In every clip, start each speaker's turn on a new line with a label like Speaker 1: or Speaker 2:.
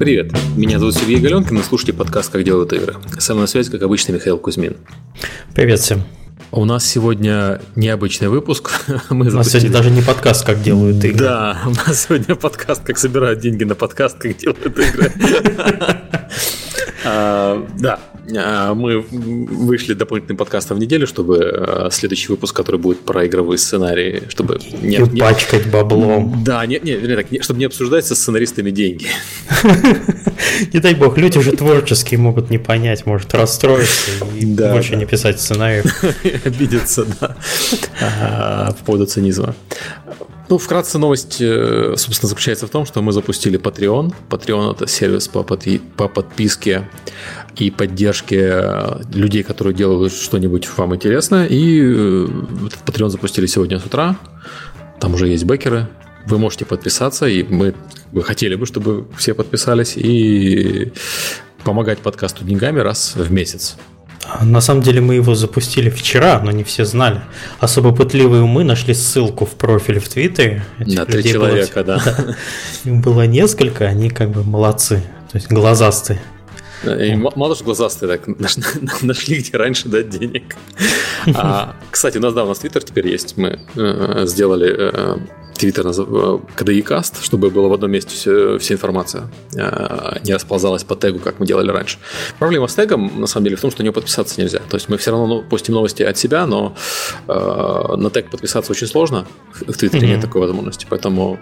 Speaker 1: Привет, меня зовут Сергей Галенкин, вы слушаете подкаст «Как делают игры». Со мной на связи, как обычно, Михаил Кузьмин.
Speaker 2: Привет всем.
Speaker 1: У нас сегодня необычный выпуск.
Speaker 2: Мы у нас сегодня даже не подкаст «Как делают игры».
Speaker 1: Да, у нас сегодня подкаст «Как собирают деньги на подкаст, как делают игры». А, да, а, мы вышли дополнительным подкастом в неделю, чтобы а, следующий выпуск, который будет про игровые сценарии, чтобы
Speaker 2: не, не пачкать баблом.
Speaker 1: Да, не, не, не, так, не, чтобы не обсуждать со сценаристами деньги.
Speaker 2: Не дай бог, люди уже творческие могут не понять, может расстроиться и больше не писать сценарий.
Speaker 1: Обидеться, да, по поводу цинизма. Ну, вкратце новость, э, собственно, заключается в том, что мы запустили Patreon. Patreon — это сервис по, по подписке и поддержке э, людей, которые делают что-нибудь вам интересное. И э, этот Patreon запустили сегодня с утра. Там уже есть бэкеры. Вы можете подписаться, и мы бы хотели бы, чтобы все подписались и помогать подкасту деньгами раз в месяц.
Speaker 2: На самом деле мы его запустили вчера, но не все знали. Особо пытливые умы нашли ссылку в профиле в Твиттере.
Speaker 1: На три человека, было, да.
Speaker 2: Их было несколько, они как бы молодцы, то есть глазастые.
Speaker 1: И мало что глазастые так нашли, где раньше дать денег. А, кстати, у нас, да, у нас Твиттер теперь есть. Мы э, сделали э, Твиттер KDE Cast, чтобы было в одном месте все, вся информация, э, не расползалась по тегу, как мы делали раньше. Проблема с тегом, на самом деле, в том, что на него подписаться нельзя. То есть мы все равно ну, постим новости от себя, но э, на тег подписаться очень сложно. В Твиттере mm-hmm. нет такой возможности, поэтому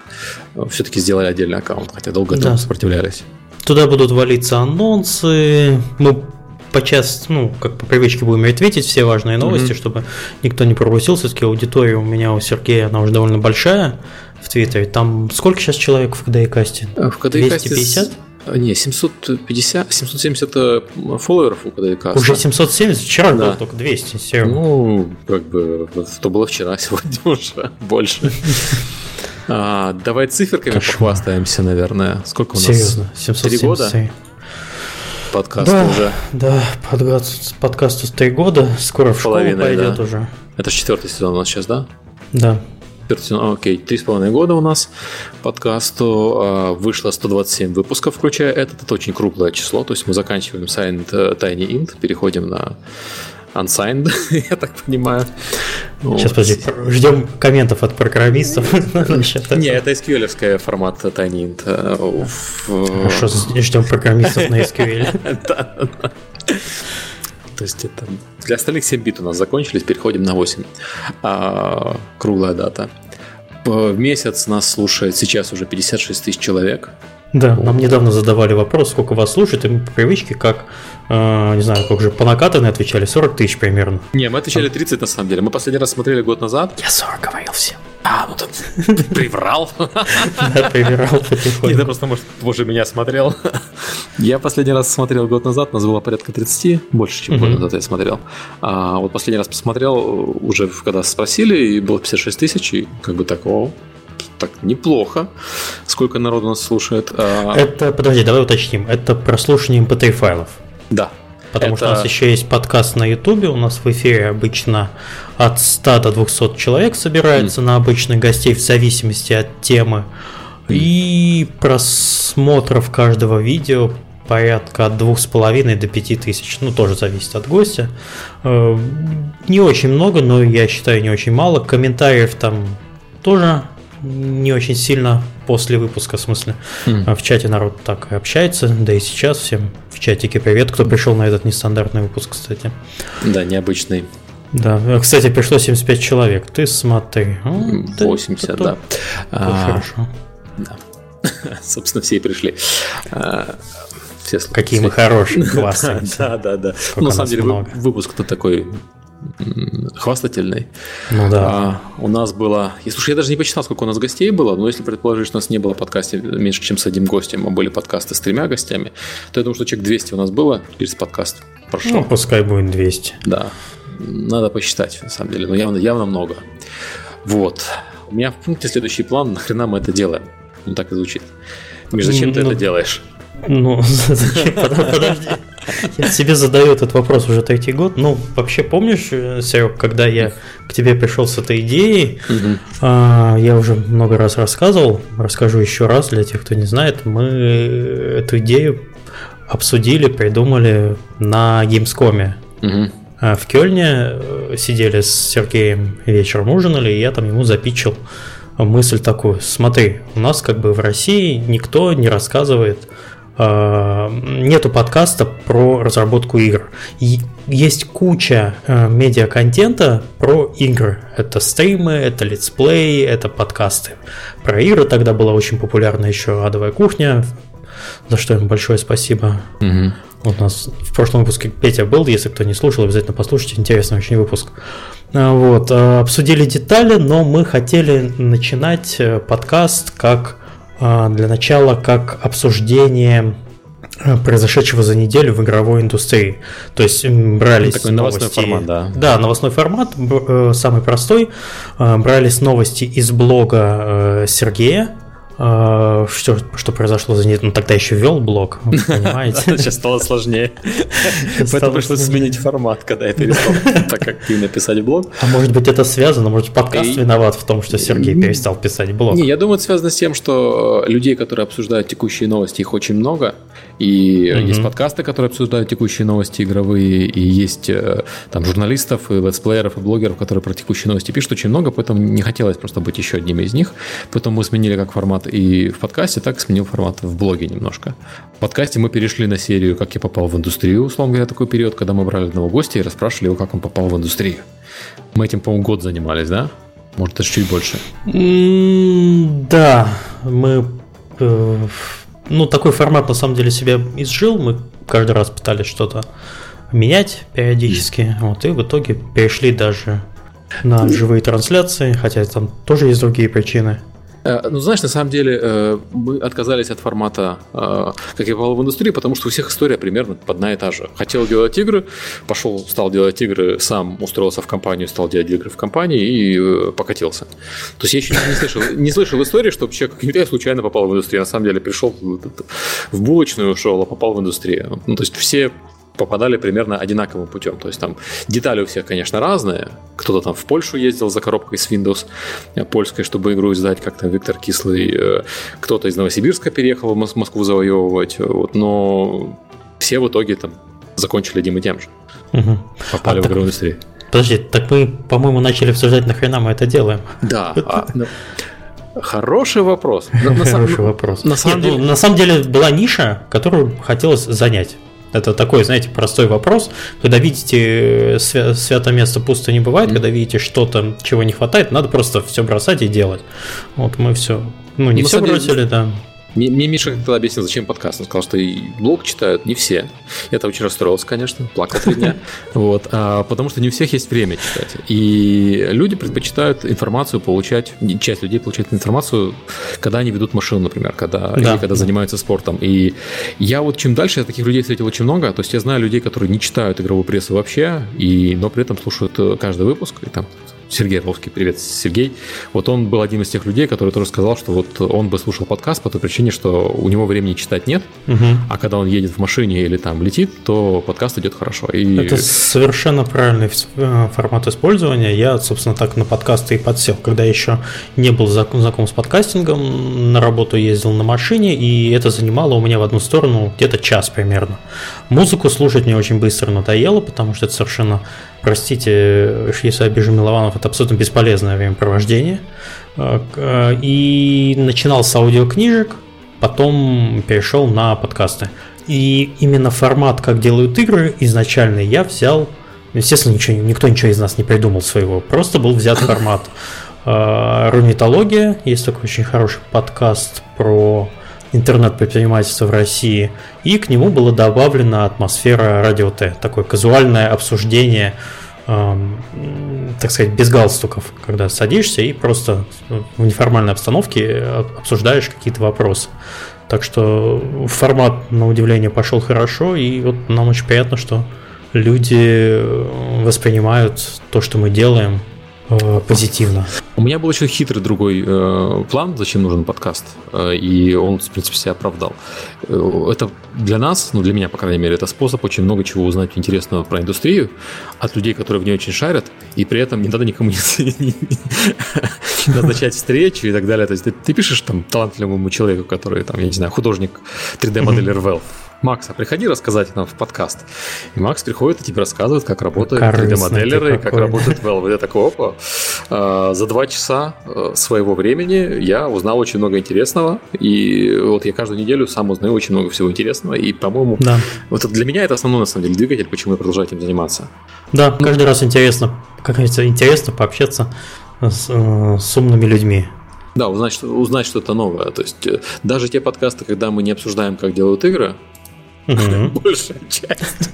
Speaker 1: э, все-таки сделали отдельный аккаунт, хотя долго да. этому сопротивлялись.
Speaker 2: Туда будут валиться анонсы. Мы по час, ну, как по привычке будем ретвитить все важные новости, mm-hmm. чтобы никто не пропустил. Все-таки аудитория у меня, у Сергея, она уже довольно большая в Твиттере. Там сколько сейчас человек в КДИ-касте?
Speaker 1: В КДИ-касте 250? Не, 750, 770 фолловеров у КДК.
Speaker 2: Уже 770? Вчера да. было только 200.
Speaker 1: Серьезно. Ну, как бы, что было вчера, сегодня уже больше. А, давай циферками Кошмар. похвастаемся, наверное. Сколько у нас?
Speaker 2: Серьезно, 770. Три года?
Speaker 1: Подкаст
Speaker 2: да,
Speaker 1: уже.
Speaker 2: Да, подкаст, подкасту три года. Скоро в школу пойдет да. уже.
Speaker 1: Это четвертый сезон у нас сейчас, да?
Speaker 2: Да.
Speaker 1: Окей, три с половиной года у нас подкасту. А, вышло 127 выпусков, включая этот. Это очень круглое число. То есть мы заканчиваем Signed э, Tiny Int, переходим на unsigned, я так понимаю.
Speaker 2: Сейчас, подожди, ждем комментов от программистов.
Speaker 1: Не, это SQL формат TinyInt.
Speaker 2: Хорошо, ждем программистов на SQL.
Speaker 1: То есть это для остальных 7 бит у нас закончились, переходим на 8. А, круглая дата. В месяц нас слушает сейчас уже 56 тысяч человек.
Speaker 2: Да, нам недавно задавали вопрос, сколько вас слушает, и мы по привычке, как, э, не знаю, как же по накатанной отвечали, 40 тысяч примерно.
Speaker 1: Не, мы отвечали 30 на самом деле. Мы последний раз смотрели год назад.
Speaker 2: Я 40 говорил всем.
Speaker 1: А, ну ты приврал.
Speaker 2: Да, приврал потихоньку.
Speaker 1: Не, просто, может, позже меня смотрел. Я последний раз смотрел год назад, нас было порядка 30, больше, чем год назад я смотрел. А вот последний раз посмотрел, уже когда спросили, и было 56 тысяч, и как бы так, о, так неплохо. Сколько народу нас слушает?
Speaker 2: А, это, подожди, давай уточним. Это прослушивание MP3 файлов.
Speaker 1: Да.
Speaker 2: Потому это... что у нас еще есть подкаст на Ютубе. У нас в эфире обычно от 100 до 200 человек собирается mm. на обычных гостей в зависимости от темы. Mm. И просмотров каждого видео порядка от двух с половиной до пяти тысяч. Ну, тоже зависит от гостя. Э, не очень много, но я считаю не очень мало. Комментариев там тоже не очень сильно после выпуска, в смысле. Mm. В чате народ так и общается, да и сейчас всем в чатике привет, кто пришел на этот нестандартный выпуск, кстати.
Speaker 1: Да, необычный.
Speaker 2: Да, кстати, пришло 75 человек. Ты смотри.
Speaker 1: 80, это, да. Это
Speaker 2: а, хорошо.
Speaker 1: Да. Собственно, все и пришли. А,
Speaker 2: все Какие мы хорошие, классные.
Speaker 1: Да, да, да. На самом деле, выпуск-то такой хвастательный.
Speaker 2: Ну да.
Speaker 1: А, у нас было... И, слушай, я даже не посчитал, сколько у нас гостей было, но если предположить, что у нас не было подкаста меньше, чем с одним гостем, а были подкасты с тремя гостями, то я думаю, что человек 200 у нас было через подкаст прошло.
Speaker 2: Ну, пускай будет 200.
Speaker 1: Да. Надо посчитать, на самом деле, но явно, явно много. Вот. У меня в пункте следующий план, нахрена мы это делаем? Он так и звучит. Миш, зачем ну, ты это делаешь?
Speaker 2: Ну, зачем? Подожди. Я себе задаю этот вопрос уже третий год. Ну, вообще, помнишь, э, Серег, когда я к тебе пришел с этой идеей, а, я уже много раз рассказывал, расскажу еще раз для тех, кто не знает, мы эту идею обсудили, придумали на Gamescom. А в Кёльне э, сидели с Сергеем вечером ужинали, и я там ему запичил мысль такую. Смотри, у нас как бы в России никто не рассказывает нету подкаста про разработку игр. Есть куча э, медиа-контента про игры. Это стримы, это летсплеи, это подкасты. Про игры тогда была очень популярна еще «Адовая кухня», за что им большое спасибо. Угу. Вот у нас в прошлом выпуске Петя был, если кто не слушал, обязательно послушайте, интересный очень выпуск. Э, вот, обсудили детали, но мы хотели начинать подкаст как для начала как обсуждение э, произошедшего за неделю в игровой индустрии. То есть брались
Speaker 1: Такой новости, новостной формат, да.
Speaker 2: Да, новостной формат, э, самый простой. Э, брались новости из блога Сергея, что, что произошло за неделю. Ну, тогда еще вел блог, понимаете?
Speaker 1: Сейчас стало сложнее. Поэтому пришлось сменить формат, когда я перестал так активно писать блог.
Speaker 2: А может быть это связано? Может подкаст виноват в том, что Сергей перестал писать блог?
Speaker 1: Не, я думаю, это связано с тем, что людей, которые обсуждают текущие новости, их очень много. И есть подкасты, которые обсуждают текущие новости игровые, и есть э, там журналистов, и летсплееров, и блогеров, которые про текущие новости пишут очень много, поэтому не хотелось просто быть еще одним из них. Поэтому мы сменили как формат и в подкасте, так сменил формат в блоге немножко. В подкасте мы перешли на серию «Как я попал в индустрию», условно говоря, такой период, когда мы брали одного гостя и расспрашивали его, как он попал в индустрию. Мы этим, по-моему, год занимались, да? Может, даже чуть больше.
Speaker 2: Да, мы... Э, ну, такой формат, на самом деле, себя изжил. Мы каждый раз пытались что-то менять периодически. Вот, и в итоге перешли даже на живые трансляции, хотя там тоже есть другие причины.
Speaker 1: Э, ну, знаешь, на самом деле э, мы отказались от формата, э, как я попал в индустрию, потому что у всех история примерно одна и та же. Хотел делать игры, пошел, стал делать игры, сам устроился в компанию, стал делать игры в компании и покатился. То есть я еще не слышал, не слышал истории, что человек я случайно попал в индустрию. На самом деле пришел в булочную, ушел, а попал в индустрию. Ну, то есть все попадали примерно одинаковым путем. То есть там детали у всех, конечно, разные. Кто-то там в Польшу ездил за коробкой с Windows э, польской, чтобы игру издать, как там Виктор Кислый. Э, кто-то из Новосибирска переехал в Москву завоевывать. Вот, но все в итоге там закончили одним и тем же. Угу. Попали а в игровую индустрию.
Speaker 2: Подожди, так мы, по-моему, начали обсуждать, нахрена мы это делаем.
Speaker 1: Да. А, Хороший вопрос.
Speaker 2: Хороший вопрос. На самом, деле... ну, на самом деле была ниша, которую хотелось занять. Это такой, знаете, простой вопрос. Когда видите э, свя- свято место пусто не бывает, mm-hmm. когда видите что-то, чего не хватает, надо просто все бросать и делать. Вот мы все, ну не ну, все бросили, деле, да.
Speaker 1: Мне, мне Миша когда объяснил, зачем подкаст. Он сказал, что и блог читают не все. Я там очень расстроился, конечно, плакал три дня. Вот, а, потому что не у всех есть время читать. И люди предпочитают информацию получать, часть людей получает информацию, когда они ведут машину, например, когда, да. или когда занимаются спортом. И я вот чем дальше, я таких людей встретил очень много. То есть я знаю людей, которые не читают игровую прессу вообще, и, но при этом слушают э, каждый выпуск, и там Сергей Орловский, привет, Сергей. Вот он был один из тех людей, который тоже сказал, что вот он бы слушал подкаст по той причине, что у него времени читать нет, угу. а когда он едет в машине или там летит, то подкаст идет хорошо.
Speaker 2: И... Это совершенно правильный э, формат использования. Я, собственно, так на подкасты и подсел, когда еще не был знаком с подкастингом, на работу ездил на машине, и это занимало у меня в одну сторону где-то час примерно. Музыку слушать мне очень быстро надоело, потому что это совершенно простите, обижу Милованов, это абсолютно бесполезное времяпровождение. Э, э, и начинал с аудиокнижек, потом перешел на подкасты. И именно формат, как делают игры, изначально я взял, естественно, ничего, никто ничего из нас не придумал своего, просто был взят формат. Э, Рунитология, есть такой очень хороший подкаст про интернет-предпринимательства в России, и к нему была добавлена атмосфера радио Т, такое казуальное обсуждение, эм, так сказать, без галстуков, когда садишься и просто в неформальной обстановке обсуждаешь какие-то вопросы. Так что формат, на удивление, пошел хорошо, и вот нам очень приятно, что люди воспринимают то, что мы делаем, э, позитивно.
Speaker 1: У меня был еще хитрый другой э, план, зачем нужен подкаст, э, и он, в принципе, себя оправдал. Э, это для нас, ну для меня, по крайней мере, это способ очень много чего узнать интересного про индустрию от людей, которые в ней очень шарят, и при этом не надо никому назначать встречу и так далее. То есть ты, ты пишешь там талантливому человеку, который, там, я не знаю, художник 3D-моделер Valve, Макса, приходи рассказать нам в подкаст. И Макс приходит и тебе рассказывает, как работают 3D-моделеры, как работает Valve. Я такой, опа, а, за два часа э, своего времени я узнал очень много интересного. И вот я каждую неделю сам узнаю очень много всего интересного. И, по-моему, да. вот для меня это основной, на самом деле, двигатель, почему я продолжаю этим заниматься.
Speaker 2: Да, каждый раз интересно, как говорится, интересно пообщаться с, э, с умными людьми.
Speaker 1: Да, узнать, узнать что-то новое. То есть э, даже те подкасты, когда мы не обсуждаем, как делают игры, Большая часть.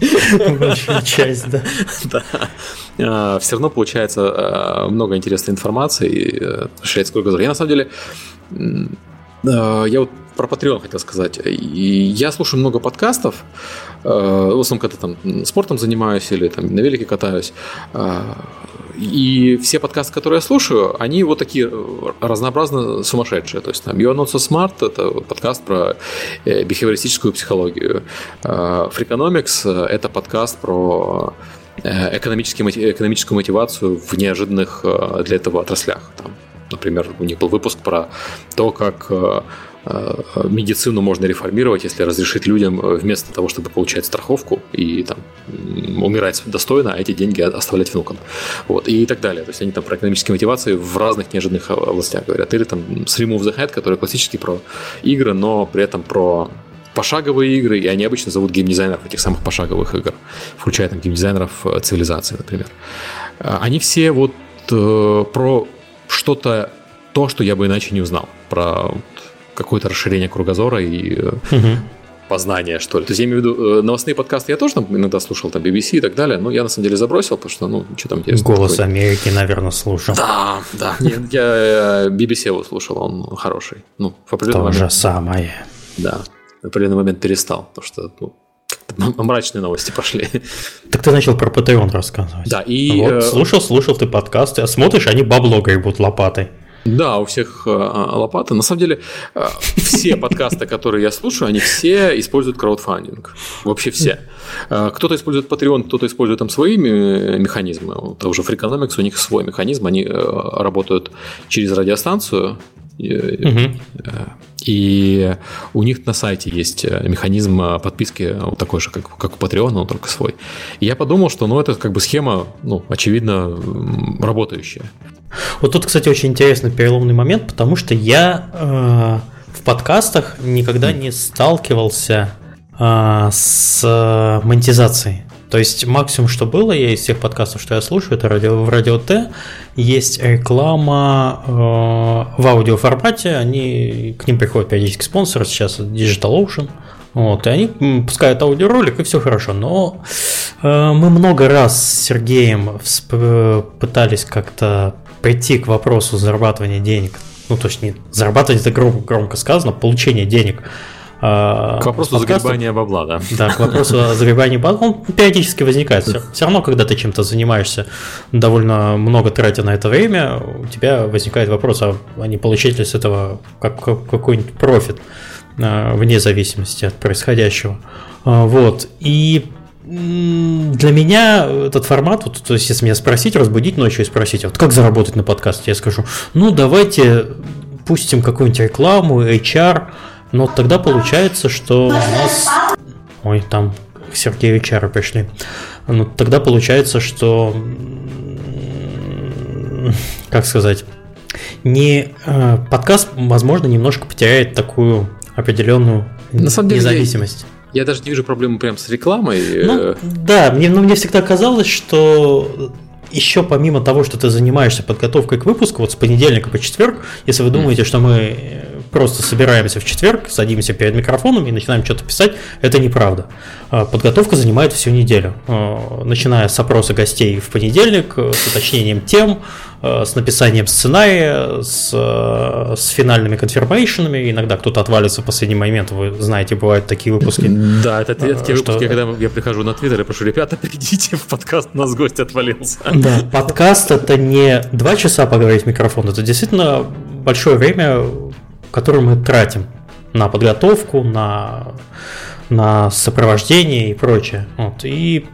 Speaker 2: Большая часть, да. да.
Speaker 1: А, Все равно получается а, много интересной информации и э, расширяется кругозор. Я на самом деле а, я вот про Patreon хотел сказать. И я слушаю много подкастов, в основном, когда там спортом занимаюсь или там на велике катаюсь. И все подкасты, которые я слушаю, они вот такие э, разнообразно сумасшедшие. То есть там You Not So Smart – это подкаст про э, бихевиористическую психологию. Э, Freakonomics – это подкаст про экономическую мотивацию в неожиданных для этого отраслях. Там, например, у них был выпуск про то, как Э, медицину можно реформировать, если разрешить людям э, вместо того, чтобы получать страховку и там умирать достойно, а эти деньги оставлять внукам. Вот, и так далее. То есть они там про экономические мотивации в разных неожиданных областях говорят. Или там с Remove the Head, который классический про игры, но при этом про пошаговые игры, и они обычно зовут геймдизайнеров этих самых пошаговых игр, включая там геймдизайнеров э, цивилизации, например. Они все вот э, про что-то, то, что я бы иначе не узнал, про какое-то расширение кругозора и угу. познания, что ли. То есть я имею в виду, э, новостные подкасты я тоже там иногда слушал, там BBC и так далее, но я на самом деле забросил, потому что, ну, что там
Speaker 2: интересно. Голос такое. Америки, наверное, слушал.
Speaker 1: Да, да. Нет, я BBC его слушал, он хороший. Ну,
Speaker 2: в определенный То момент. же самое.
Speaker 1: Да, в определенный момент перестал, потому что, ну, мрачные новости пошли.
Speaker 2: Так ты начал про Patreon рассказывать.
Speaker 1: Да, и...
Speaker 2: Вот, слушал, слушал ты подкасты, а смотришь, они бабло гребут лопатой.
Speaker 1: Да, у всех э, а, лопата. На самом деле, э, все подкасты, которые я слушаю, они все используют краудфандинг. Вообще все. Э, кто-то использует Patreon, кто-то использует там свои механизмы. Вот, уже Freakonomics, у них свой механизм. Они работают через радиостанцию. Угу. И у них на сайте есть механизм подписки вот такой же, как, как у Patreon, но только свой. И я подумал, что ну, это как бы схема, ну, очевидно, работающая.
Speaker 2: Вот тут, кстати, очень интересный переломный момент, потому что я э, в подкастах никогда не сталкивался э, с монетизацией. То есть максимум, что было, я из всех подкастов, что я слушаю, это радио, в радио Т, есть реклама э, в аудиоформате, они, к ним приходят периодически спонсоры, сейчас Digital Ocean, вот, и они пускают аудиоролик, и все хорошо. Но э, мы много раз с Сергеем пытались как-то прийти к вопросу зарабатывания денег, ну, то есть не зарабатывать это громко, громко сказано, получение денег.
Speaker 1: А, к вопросу загребания бабла, да.
Speaker 2: Да, к вопросу загребания бабла, он периодически возникает. Все, все равно, когда ты чем-то занимаешься, довольно много тратя на это время, у тебя возникает вопрос, а, а не получить ли с этого как, как, какой-нибудь профит, а, вне зависимости от происходящего. Вот. И для меня этот формат, вот, то есть если меня спросить, разбудить ночью и спросить, вот как заработать на подкасте, я скажу, ну давайте пустим какую-нибудь рекламу, HR, но тогда получается, что у нас... Ой, там Сергей HR пришли. Ну, тогда получается, что... Как сказать? Не, э, подкаст, возможно, немножко потеряет такую определенную На самом деле, независимость.
Speaker 1: Я даже не вижу проблемы прям с рекламой.
Speaker 2: Ну, да, мне, ну, мне всегда казалось, что еще помимо того, что ты занимаешься подготовкой к выпуску, вот с понедельника по четверг, если вы думаете, что мы просто собираемся в четверг, садимся перед микрофоном и начинаем что-то писать, это неправда. А, подготовка занимает всю неделю, а, начиная с опроса гостей в понедельник, с уточнением тем, э, с написанием сценария, с, э, с финальными конфирмейшенами. Иногда кто-то отвалится в последний момент, вы знаете, бывают такие выпуски.
Speaker 1: Да, это такие выпуски, когда я прихожу на Твиттер и прошу, ребята, придите в подкаст, у нас гость отвалился.
Speaker 2: Да, подкаст это не два часа поговорить в микрофон, это действительно большое время, которое мы тратим на подготовку, на, на сопровождение и прочее. Вот. И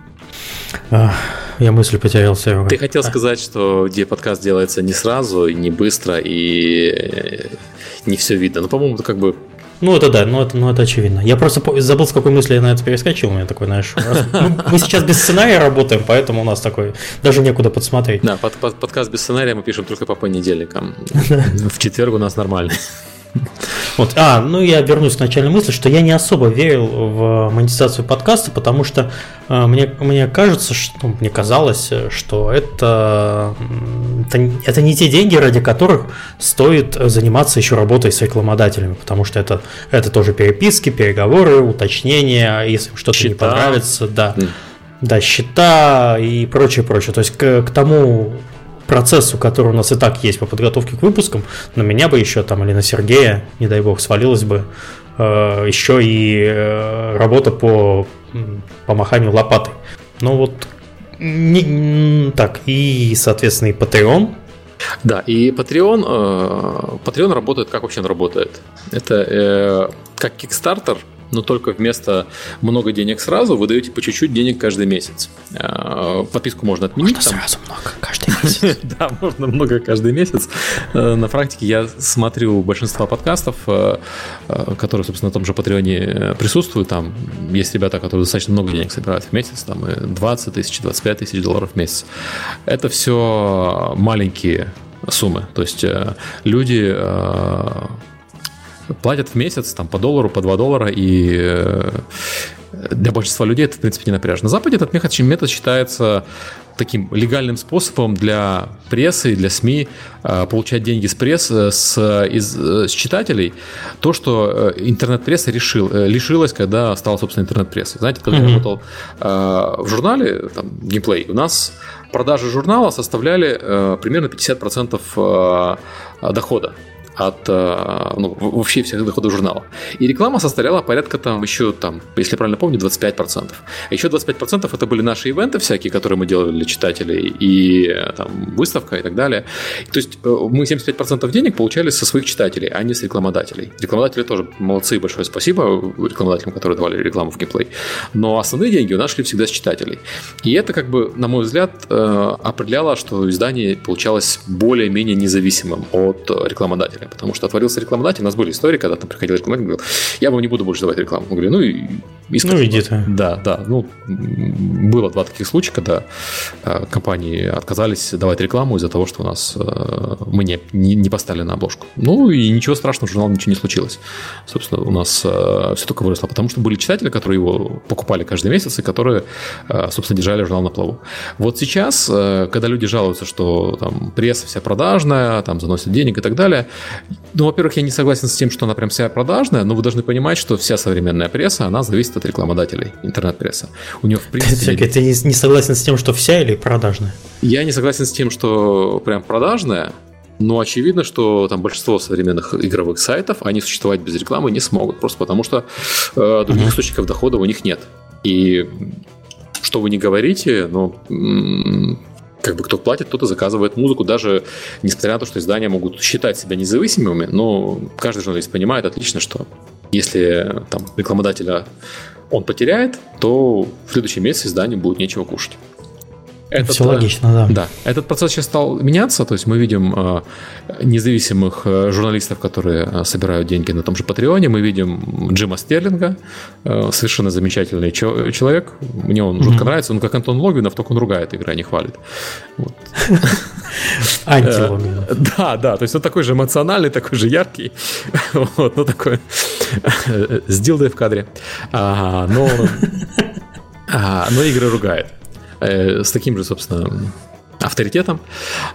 Speaker 2: я мысль потерял все.
Speaker 1: Ты хотел сказать, что где подкаст делается не сразу, не быстро и не все видно. Ну, по-моему, это как бы
Speaker 2: ну, это да, ну это, ну это очевидно. Я просто забыл, с какой мысли я на это перескочил. У меня такой, знаешь, мы, мы сейчас без сценария работаем, поэтому у нас такой, даже некуда подсмотреть.
Speaker 1: Да, под, под, подкаст без сценария мы пишем только по понедельникам. В четверг у нас нормальный.
Speaker 2: Вот. А, ну я вернусь к начальной мысли, что я не особо верил в монетизацию подкаста, потому что э, мне, мне кажется, что ну, мне казалось, что это, это, это не те деньги, ради которых стоит заниматься еще работой с рекламодателями, потому что это, это тоже переписки, переговоры, уточнения, если что-то не понравится, да. Mm. Да, счета и прочее, прочее. То есть к, к тому процессу, который у нас и так есть по подготовке к выпускам, на меня бы еще там или на Сергея, не дай бог, свалилась бы э, еще и э, работа по помаханию лопатой. Ну вот не, так, и, соответственно, и Patreon.
Speaker 1: Да, и Patreon, э, Patreon работает, как вообще он работает? Это э, как Kickstarter, но только вместо много денег сразу вы даете по чуть-чуть денег каждый месяц. А, подписку можно отменить.
Speaker 2: Можно там. сразу много каждый месяц.
Speaker 1: Да, можно много каждый месяц. Э, на практике я смотрю большинство подкастов, э, э, которые, собственно, на том же Патреоне присутствуют. Там есть ребята, которые достаточно много денег собирают в месяц, там 20 тысяч, 25 тысяч долларов в месяц. Это все маленькие суммы. То есть люди платят в месяц там по доллару, по 2 доллара, и э, для большинства людей это, в принципе, не напряжно. На Западе этот метод, считается таким легальным способом для прессы, для СМИ э, получать деньги с прессы, с, из, с читателей. То, что э, интернет-пресса решил, лишилась, когда стала, собственно, интернет-прессой. Знаете, когда mm-hmm. я работал в журнале, там, Gameplay, у нас продажи журнала составляли примерно 50% дохода от э, ну, вообще всех доходов журнала. И реклама составляла порядка там еще, там, если правильно помню, 25%. А еще 25% это были наши ивенты всякие, которые мы делали для читателей, и э, там выставка и так далее. То есть э, мы 75% денег получали со своих читателей, а не с рекламодателей. Рекламодатели тоже молодцы, большое спасибо рекламодателям, которые давали рекламу в геймплей. Но основные деньги у нас шли всегда с читателей. И это, как бы, на мой взгляд, определяло, что издание получалось более-менее независимым от рекламодателя потому что отворился рекламодатель, у нас были истории, когда там приходил рекламодатель говорил, я вам не буду больше давать рекламу. Мы говорим, ну и...
Speaker 2: и ну иди ты.
Speaker 1: Да, да, ну было два таких случая, когда э, компании отказались давать рекламу из-за того, что у нас э, мы не, не, не поставили на обложку. Ну и ничего страшного, журнал ничего не случилось. Собственно, у нас э, все только выросло, потому что были читатели, которые его покупали каждый месяц и которые, собственно, держали журнал на плаву. Вот сейчас, когда люди жалуются, что там пресса вся продажная, там заносят денег и так далее, ну, во-первых, я не согласен с тем, что она прям вся продажная, но вы должны понимать, что вся современная пресса, она зависит от рекламодателей, интернет-пресса. У нее, в
Speaker 2: принципе... Ты, ты не, согласен с тем, что вся или продажная?
Speaker 1: Я не согласен с тем, что прям продажная, но очевидно, что там большинство современных игровых сайтов, они существовать без рекламы не смогут, просто потому что э, других uh-huh. источников дохода у них нет. И что вы не говорите, но как бы кто платит, кто-то заказывает музыку, даже несмотря на то, что издания могут считать себя независимыми, но каждый журналист понимает отлично, что если там рекламодателя он потеряет, то в следующем месяце изданию будет нечего кушать.
Speaker 2: Этот, Все логично, да.
Speaker 1: Да. Этот процесс сейчас стал меняться, то есть мы видим э, независимых э, журналистов, которые э, собирают деньги на том же Патреоне, мы видим Джима Стерлинга, э, совершенно замечательный человек, мне он жутко mm-hmm. нравится, он как Антон Логвинов, только он ругает игры, а не хвалит. Вот.
Speaker 2: Антилогвинов.
Speaker 1: Э, да, да, то есть он такой же эмоциональный, такой же яркий, вот, ну такой, с дилдой в кадре, а, но, а, но игры ругает. Э, с таким же, собственно, авторитетом.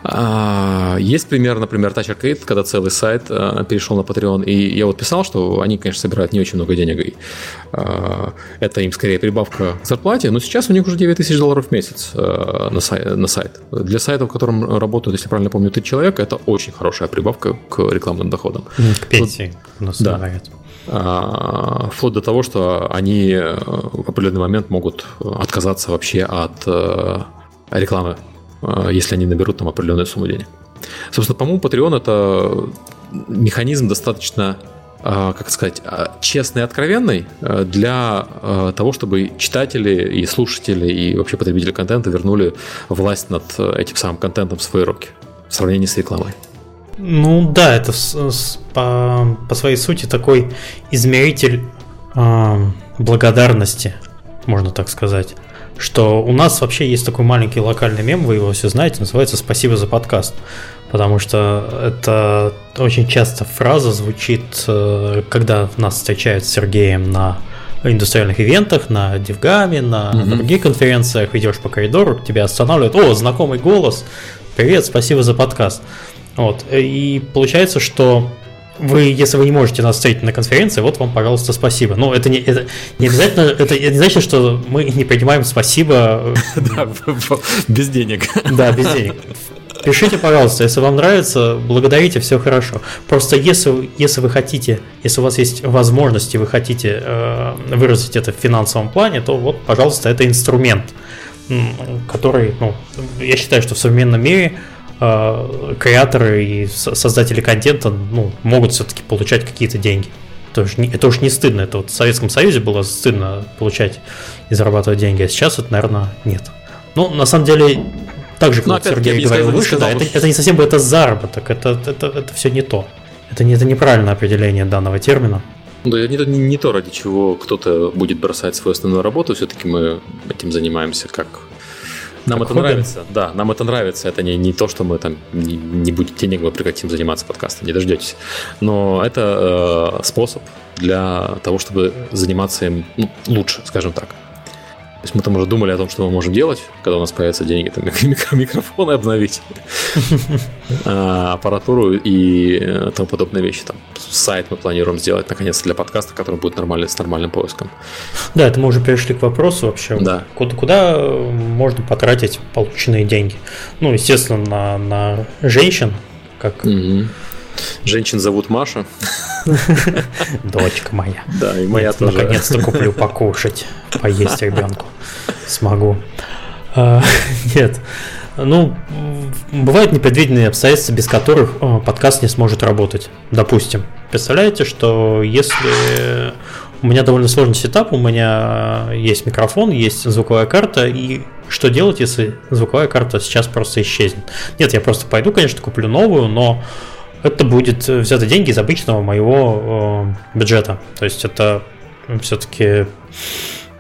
Speaker 1: А, есть пример, например, Touch Arcade, когда целый сайт а, перешел на Patreon, и я вот писал, что они, конечно, собирают не очень много денег, и а, это им скорее прибавка к зарплате, но сейчас у них уже 9 тысяч долларов в месяц на сайт, на сайт. Для сайта, в котором работают, если правильно помню, 3 человека, это очень хорошая прибавка к рекламным доходам.
Speaker 2: К пенсии у нас да.
Speaker 1: Вплоть до того, что они э, в определенный момент могут отказаться вообще от э, рекламы а, если они наберут там определенную сумму денег. Собственно, по-моему, Patreon это механизм достаточно а, как сказать, а, честный и откровенный для того, чтобы читатели и слушатели и вообще потребители контента вернули власть над этим самым контентом в свои руки в сравнении с рекламой.
Speaker 2: Ну да, это с, с, по, по своей сути такой измеритель э, благодарности, можно так сказать что у нас вообще есть такой маленький локальный мем, вы его все знаете, называется «Спасибо за подкаст». Потому что это очень часто фраза звучит, э, когда нас встречают с Сергеем на индустриальных ивентах, на Дивгаме, на mm-hmm. других конференциях, идешь по коридору, тебя останавливают, о, знакомый голос, привет, спасибо за подкаст. Вот. И получается, что вы, если вы не можете нас встретить на конференции, вот вам, пожалуйста, спасибо. Но это не, это не обязательно, это не значит, что мы не принимаем спасибо.
Speaker 1: Да, без денег.
Speaker 2: Да, без денег. Пишите, пожалуйста, если вам нравится, благодарите, все хорошо. Просто если, если вы хотите, если у вас есть возможности, вы хотите э, выразить это в финансовом плане, то вот, пожалуйста, это инструмент, который, ну, я считаю, что в современном мире э, креаторы и создатели контента ну, могут все-таки получать какие-то деньги. Это уж, не, это уж не стыдно. Это вот в Советском Союзе было стыдно получать и зарабатывать деньги, а сейчас это, наверное, нет. Ну, на самом деле, так же, как ну, Сергей говорил выше, сказал, да, это, это не совсем это заработок, это, это, это все не то. Это, не, это неправильное определение данного термина.
Speaker 1: Да, это не, не то, ради чего кто-то будет бросать свою основную работу. Все-таки мы этим занимаемся как нам это хобби? нравится, да, нам это нравится. Это не, не то, что мы там не, не будет денег, мы прекратим заниматься подкастом, не дождетесь. Но это э, способ для того, чтобы заниматься им ну, лучше, скажем так. То есть мы там уже думали о том, что мы можем делать, когда у нас появятся деньги, там микрофоны обновить, а, аппаратуру и э, тому подобные вещи. Там сайт мы планируем сделать наконец для подкаста, который будет нормальный, с нормальным поиском.
Speaker 2: Да, это мы уже перешли к вопросу вообще.
Speaker 1: Да.
Speaker 2: Куда, куда можно потратить полученные деньги? Ну, естественно, на, на женщин, как
Speaker 1: угу. Женщин зовут Маша.
Speaker 2: Дочка моя.
Speaker 1: Да, и моя тоже.
Speaker 2: Наконец-то куплю покушать, поесть ребенку. Смогу. А, нет. Ну, бывают непредвиденные обстоятельства, без которых а, подкаст не сможет работать. Допустим. Представляете, что если у меня довольно сложный сетап, у меня есть микрофон, есть звуковая карта, и что делать, если звуковая карта сейчас просто исчезнет? Нет, я просто пойду, конечно, куплю новую, но это будет взяты деньги из обычного моего э, бюджета. То есть это все-таки,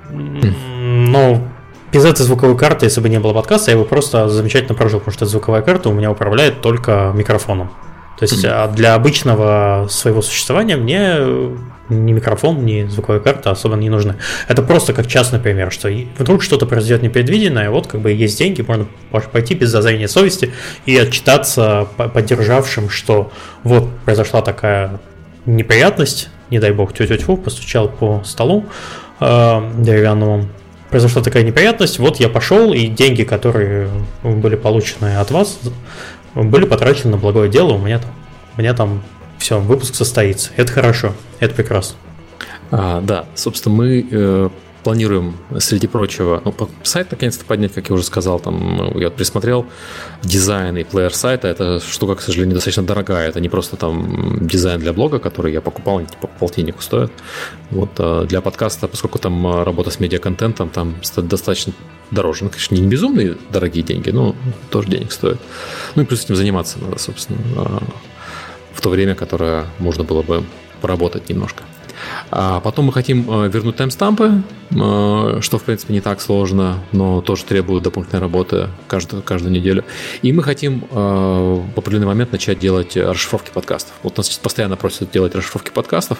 Speaker 2: ну, без этой звуковой карты, если бы не было подкаста, я бы просто замечательно прожил, потому что звуковая карта у меня управляет только микрофоном. То есть а для обычного своего существования мне ни микрофон, ни звуковая карта особо не нужны. Это просто как частный пример, что вдруг что-то произойдет непредвиденное, вот как бы есть деньги, можно пойти без зазрения совести и отчитаться поддержавшим, что вот произошла такая неприятность, не дай бог, тьфу постучал по столу э, деревянному, произошла такая неприятность, вот я пошел, и деньги, которые были получены от вас, были потрачены на благое дело, у меня там, у меня там все, выпуск состоится. Это хорошо, это прекрасно.
Speaker 1: А, да, собственно, мы э, планируем, среди прочего, ну, сайт наконец-то поднять, как я уже сказал, там, я присмотрел дизайн и плеер сайта, это штука, к сожалению, достаточно дорогая, это не просто там дизайн для блога, который я покупал, они типа полтиннику стоят, вот, а для подкаста, поскольку там а, работа с медиаконтентом, там достаточно дороже, ну, конечно, не безумные дорогие деньги, но тоже денег стоит, ну и плюс этим заниматься надо, собственно, а, в то время, которое можно было бы поработать немножко. А потом мы хотим э, вернуть таймстампы, э, что, в принципе, не так сложно, но тоже требует дополнительной работы каждую, каждую неделю. И мы хотим э, в определенный момент начать делать расшифровки подкастов. Вот нас постоянно просят делать расшифровки подкастов.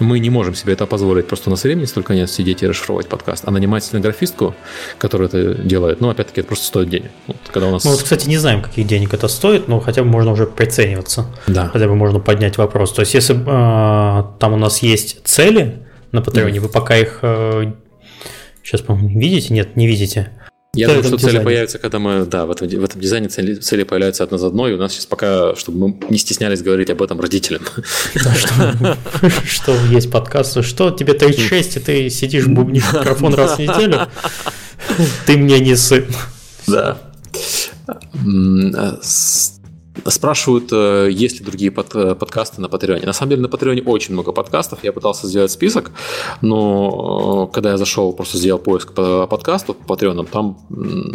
Speaker 1: Мы не можем себе это позволить, просто у нас времени столько нет сидеть и расшифровать подкаст. А нанимать стенографистку, которая это делает, ну, опять-таки, это просто стоит денег.
Speaker 2: Вот, когда у нас... Мы вот, кстати, не знаем, каких денег это стоит, но хотя бы можно уже прицениваться. Да. Хотя бы можно поднять вопрос. То есть, если э, там у нас есть цели на Патреоне, mm. вы пока их э, сейчас, по-моему, видите? Нет, не видите.
Speaker 1: Я думаю, что цели появятся, когда мы, да, в этом, в этом дизайне цели, цели появляются одна за одной, и у нас сейчас пока, чтобы мы не стеснялись говорить об этом родителям.
Speaker 2: Что есть подкаст, что тебе 36, и ты сидишь, бубнишь микрофон раз в неделю, ты мне не сын.
Speaker 1: Да. Спрашивают, э, есть ли другие под, э, подкасты на Патреоне. На самом деле на Патреоне очень много подкастов. Я пытался сделать список, но э, когда я зашел, просто сделал поиск по подкасту по Патреонам, там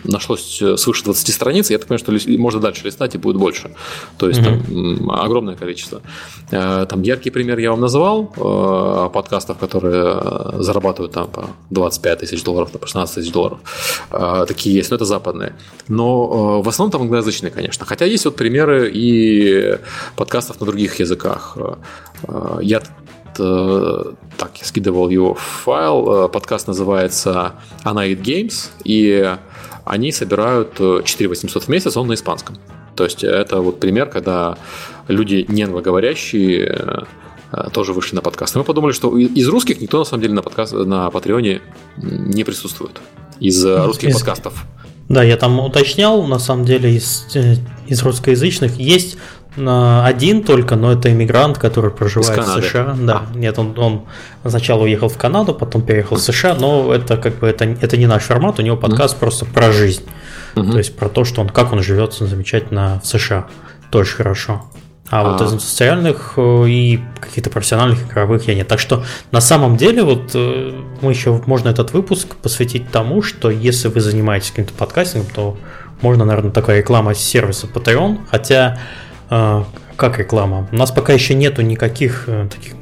Speaker 1: нашлось свыше 20 страниц. Я так понимаю, что можно дальше листать и будет больше. То есть mm-hmm. там огромное количество. Там яркий пример я вам называл подкастов, которые зарабатывают там по 25 тысяч долларов, по 16 тысяч долларов. Такие есть, но это западные. Но в основном там англоязычные, конечно. Хотя есть вот примеры примеры и подкастов на других языках. Э, я э, так, я скидывал его в файл. Э, подкаст называется Anaid Games, и они собирают 4800 в месяц, он на испанском. То есть это вот пример, когда люди не англоговорящие тоже вышли на подкаст. И мы подумали, что из русских никто на самом деле на, подкаст, на Патреоне не присутствует. Из русских из, подкастов.
Speaker 2: Да, я там уточнял, на самом деле из, э, из русскоязычных есть э, один только, но это иммигрант, который проживает в США. Да, а. нет, он, он сначала уехал в Канаду, потом переехал в США, но это как бы это, это не наш формат, у него подкаст mm. просто про жизнь. Mm-hmm. То есть про то, что он как он живет замечательно в США. Тоже хорошо. А, вот из социальных э, и каких-то профессиональных игровых я нет. Так что на самом деле вот э, мы еще можно этот выпуск посвятить тому, что если вы занимаетесь каким-то подкастингом, то можно, наверное, такая реклама сервиса Patreon, хотя э, как реклама? У нас пока еще нету никаких таких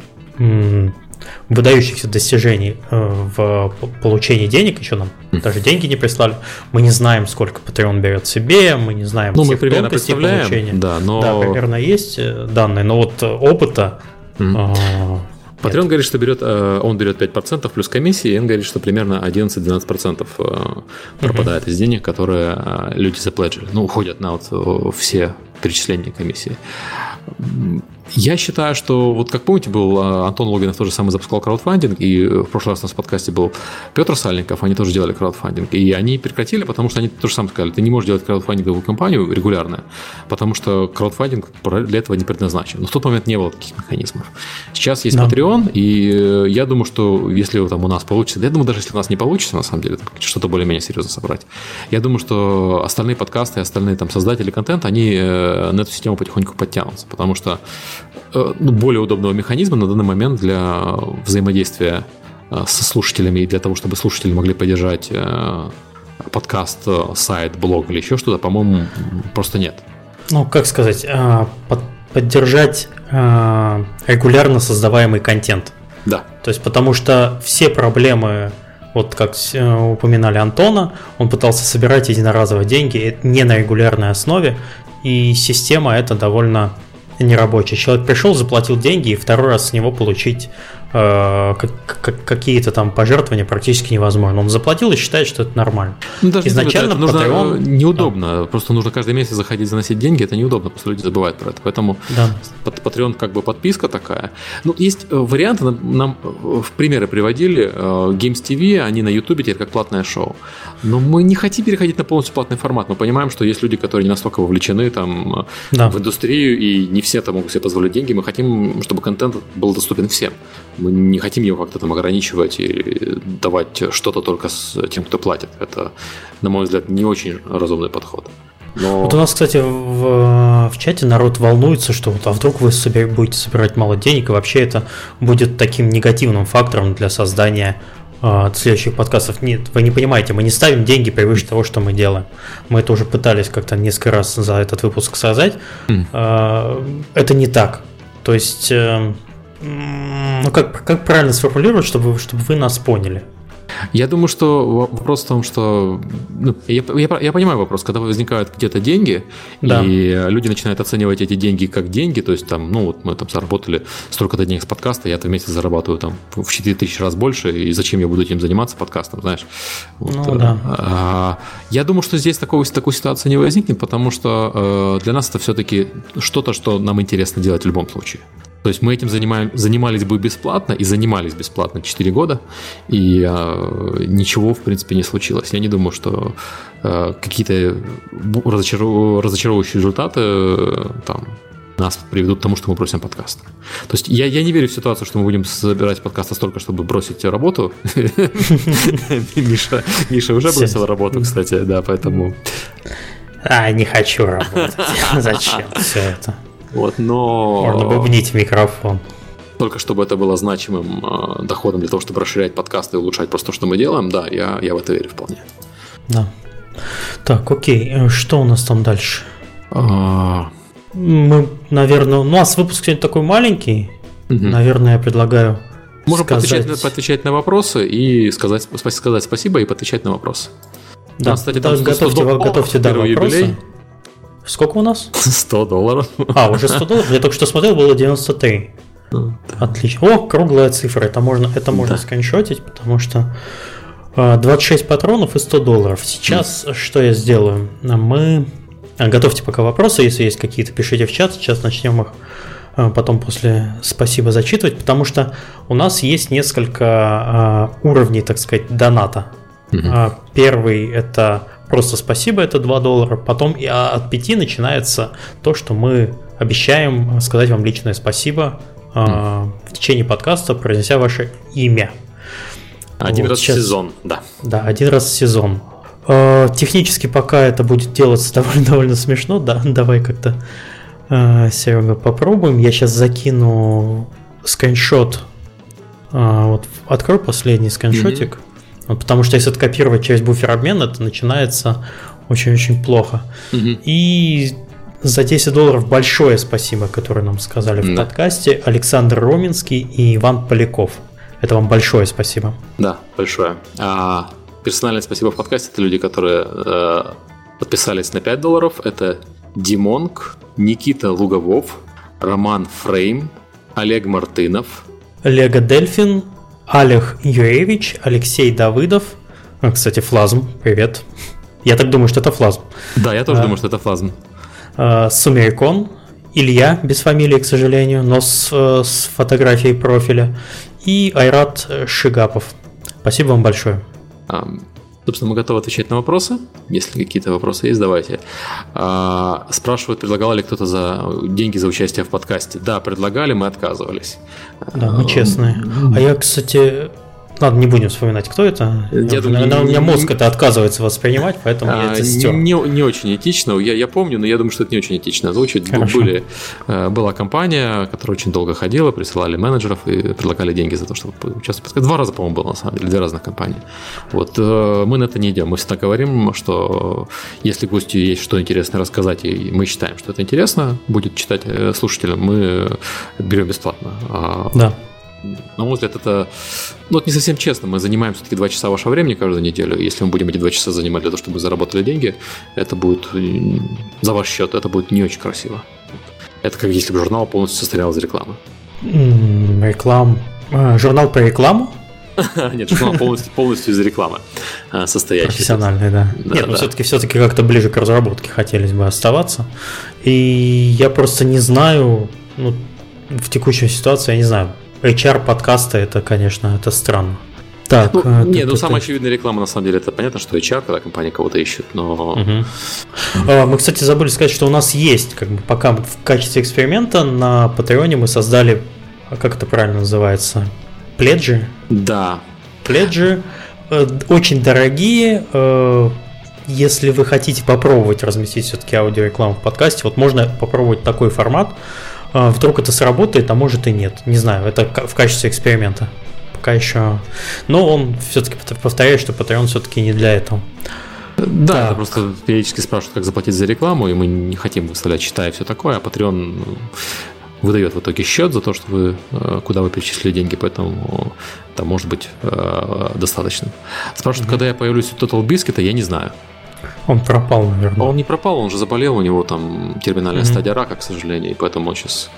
Speaker 2: выдающихся достижений э, в получении денег, еще нам даже деньги не прислали. Мы не знаем, сколько Patreon берет себе, мы не знаем
Speaker 1: ну, мы примерно представляем, получения.
Speaker 2: Да, но... да, примерно есть э, данные, но вот опыта
Speaker 1: mm. Patreon говорит, что берет, э, он берет 5% плюс комиссии, и он говорит, что примерно 11-12% пропадает uh-huh. из денег, которые люди заплатили. Ну, уходят на вот все перечисления комиссии. Я считаю, что вот как помните, был а, Антон Логинов тоже самый запускал краудфандинг, и в прошлый раз у нас в подкасте был Петр Сальников, они тоже делали краудфандинг, и они прекратили, потому что они тоже самое сказали, ты не можешь делать краудфандинговую кампанию регулярно, потому что краудфандинг для этого не предназначен. Но в тот момент не было таких механизмов. Сейчас есть да. Patreon, и э, я думаю, что если там у нас получится, я думаю, даже если у нас не получится, на самом деле, что-то более-менее серьезно собрать, я думаю, что остальные подкасты, остальные там создатели контента, они э, на эту систему потихоньку подтянутся, потому что Э, ну, более удобного механизма на данный момент для взаимодействия э, со слушателями и для того, чтобы слушатели могли поддержать э, подкаст, сайт, блог или еще что-то, по-моему, просто нет.
Speaker 2: Ну, как сказать, поддержать регулярно создаваемый контент.
Speaker 1: Да.
Speaker 2: То есть, потому что все проблемы, вот как упоминали Антона, он пытался собирать единоразовые деньги не на регулярной основе, и система это довольно нерабочий. Человек пришел, заплатил деньги, и второй раз с него получить какие-то там пожертвования практически невозможно. Он заплатил и считает, что это нормально.
Speaker 1: Ну, даже Изначально это нужно Patreon... Э, неудобно. Да. Просто нужно каждый месяц заходить, заносить деньги. Это неудобно, просто люди забывают про это. Поэтому да. Patreon как бы подписка такая. Ну, есть э, варианты, нам в примеры приводили. Games TV, они на YouTube теперь как платное шоу. Но мы не хотим переходить на полностью платный формат. Мы понимаем, что есть люди, которые не настолько вовлечены там, да. в индустрию, и не все там могут себе позволить деньги. Мы хотим, чтобы контент был доступен всем. Мы не хотим его как-то там ограничивать и давать что-то только с тем, кто платит. Это, на мой взгляд, не очень разумный подход.
Speaker 2: Но... Вот у нас, кстати, в, в чате народ волнуется, что вот, а вдруг вы себе будете собирать мало денег, и вообще это будет таким негативным фактором для создания от следующих подкастов. Нет, вы не понимаете, мы не ставим деньги превыше того, что мы делаем. Мы это уже пытались как-то несколько раз за этот выпуск сказать. Mm. Это не так. То есть, э, Ну как, как правильно сформулировать, чтобы, чтобы вы нас поняли?
Speaker 1: Я думаю, что вопрос в том, что ну, я, я, я понимаю вопрос, когда возникают где-то деньги, да. и люди начинают оценивать эти деньги как деньги, то есть там, ну вот мы там заработали столько-то денег с подкаста, я в месяц зарабатываю там в 4 тысячи раз больше, и зачем я буду этим заниматься подкастом, знаешь? Вот, ну, да. а, я думаю, что здесь такой, такой ситуации не возникнет, потому что э, для нас это все-таки что-то, что нам интересно делать в любом случае. То есть мы этим занимаем, занимались бы бесплатно и занимались бесплатно 4 года, и э, ничего, в принципе, не случилось. Я не думаю, что э, какие-то разочаров... разочаровывающие результаты э, там, нас приведут к тому, что мы бросим подкаст. То есть я, я не верю в ситуацию, что мы будем собирать подкаста столько, чтобы бросить работу. Миша, Миша уже бросил работу, кстати, да, поэтому...
Speaker 2: А, не хочу работать. Зачем все это?
Speaker 1: Вот, но...
Speaker 2: Можно бубнить в микрофон.
Speaker 1: Только чтобы это было значимым э, доходом для того, чтобы расширять подкасты и улучшать просто то, что мы делаем, да, я, я в это верю вполне.
Speaker 2: Да. Так, окей, э, что у нас там дальше? А... Мы, наверное, у нас выпуск сегодня такой маленький. Угу. Наверное, я предлагаю
Speaker 1: Можем сказать... поотвечать, поотвечать на вопросы и сказать, сказать спасибо и поотвечать на вопросы.
Speaker 2: Да, нас, кстати, да, готовьте, готовьте да, вопросы. Юбилей. Сколько у нас?
Speaker 1: 100 долларов.
Speaker 2: А, уже 100 долларов? Я только что смотрел, было 93. Ну, Отлично. О, круглая цифра. Это можно, это можно да. скриншотить, потому что 26 а, патронов и 100 долларов. Сейчас что я сделаю? Мы... А, готовьте пока вопросы, если есть какие-то, пишите в чат. Сейчас начнем их а, потом после спасибо зачитывать, потому что у нас есть несколько уровней, так сказать, доната. Mm-hmm. Первый это Просто спасибо, это 2 доллара. Потом и от 5 начинается то, что мы обещаем сказать вам личное спасибо mm. в течение подкаста, произнеся ваше имя.
Speaker 1: Один вот, раз сейчас, в сезон, да.
Speaker 2: Да, один раз в сезон. А, технически пока это будет делаться довольно, довольно смешно, да, давай как-то, а, Серега, попробуем. Я сейчас закину скриншот. Вот, открой последний скриншотик. Mm-hmm. Потому что если откопировать часть буфера обмена, то начинается очень-очень плохо. Угу. И за 10 долларов большое спасибо, которое нам сказали в да. подкасте, Александр Роминский и Иван Поляков. Это вам большое спасибо.
Speaker 1: Да, большое. А, персональное спасибо в подкасте это люди, которые э, подписались на 5 долларов. Это Димонг, Никита Луговов, Роман Фрейм, Олег Мартынов,
Speaker 2: Лего Дельфин, Олег Юрьевич, Алексей Давыдов. А, кстати, Флазм, привет. Я так думаю, что это Флазм.
Speaker 1: Да, я тоже а, думаю, что это Флазм.
Speaker 2: А, Сумерикон, Илья, без фамилии, к сожалению, но с, э, с фотографией профиля. И Айрат Шигапов. Спасибо вам большое.
Speaker 1: Собственно, мы готовы отвечать на вопросы. Если какие-то вопросы есть, давайте. А, спрашивают, предлагал ли кто-то за деньги за участие в подкасте. Да, предлагали, мы отказывались.
Speaker 2: Да, мы честные. А я, кстати, Ладно, не будем вспоминать, кто это. Я думаю, Наверное, у меня мозг это отказывается воспринимать, поэтому а, я это стер.
Speaker 1: Не, не очень этично. Я, я помню, но я думаю, что это не очень этично озвучить. Были, э, была компания, которая очень долго ходила, присылали менеджеров и предлагали деньги за то, чтобы участвовать. Два раза, по-моему, было на самом деле, две разных компании. Вот э, мы на это не идем. Мы всегда говорим, что если гостю есть что интересное рассказать, и мы считаем, что это интересно, будет читать э, слушателям, мы берем бесплатно. А
Speaker 2: да
Speaker 1: на мой взгляд, это ну, это не совсем честно. Мы занимаем все-таки два часа вашего времени каждую неделю. Если мы будем эти два часа занимать для того, чтобы заработали деньги, это будет за ваш счет, это будет не очень красиво. Это как если бы журнал полностью состоял из рекламы.
Speaker 2: Реклам. А, журнал по рекламу?
Speaker 1: Нет, журнал полностью, полностью из рекламы а, состоящий.
Speaker 2: Профессиональный, да. да Нет, да. но все-таки все-таки как-то ближе к разработке хотелось бы оставаться. И я просто не знаю, ну, в текущей ситуации, я не знаю, HR подкаста это, конечно, это странно.
Speaker 1: Так, ну, э, не, ну самая очевидная реклама на самом деле это понятно, что HR, когда компания кого-то ищет, но. Угу.
Speaker 2: Мы, кстати, забыли сказать, что у нас есть, как бы, пока в качестве эксперимента на Патреоне мы создали, а как это правильно называется, пледжи.
Speaker 1: Да.
Speaker 2: Пледжи э, очень дорогие. Э, если вы хотите попробовать разместить все-таки аудиорекламу в подкасте, вот можно попробовать такой формат. А, вдруг это сработает, а может и нет. Не знаю, это в качестве эксперимента. Пока еще. Но он все-таки повторяет, что Patreon все-таки не для этого.
Speaker 1: Да, так. просто периодически спрашивают, как заплатить за рекламу, и мы не хотим выставлять счета и все такое, а Patreon выдает в итоге счет за то, что вы, э, куда вы перечислили деньги, поэтому там может быть э, достаточно. Спрашивают, mm-hmm. когда я появлюсь в Total Biscuit, я не знаю.
Speaker 2: Он пропал, наверное.
Speaker 1: Он не пропал, он же заболел, у него там терминальная mm-hmm. стадия рака, к сожалению, и поэтому он сейчас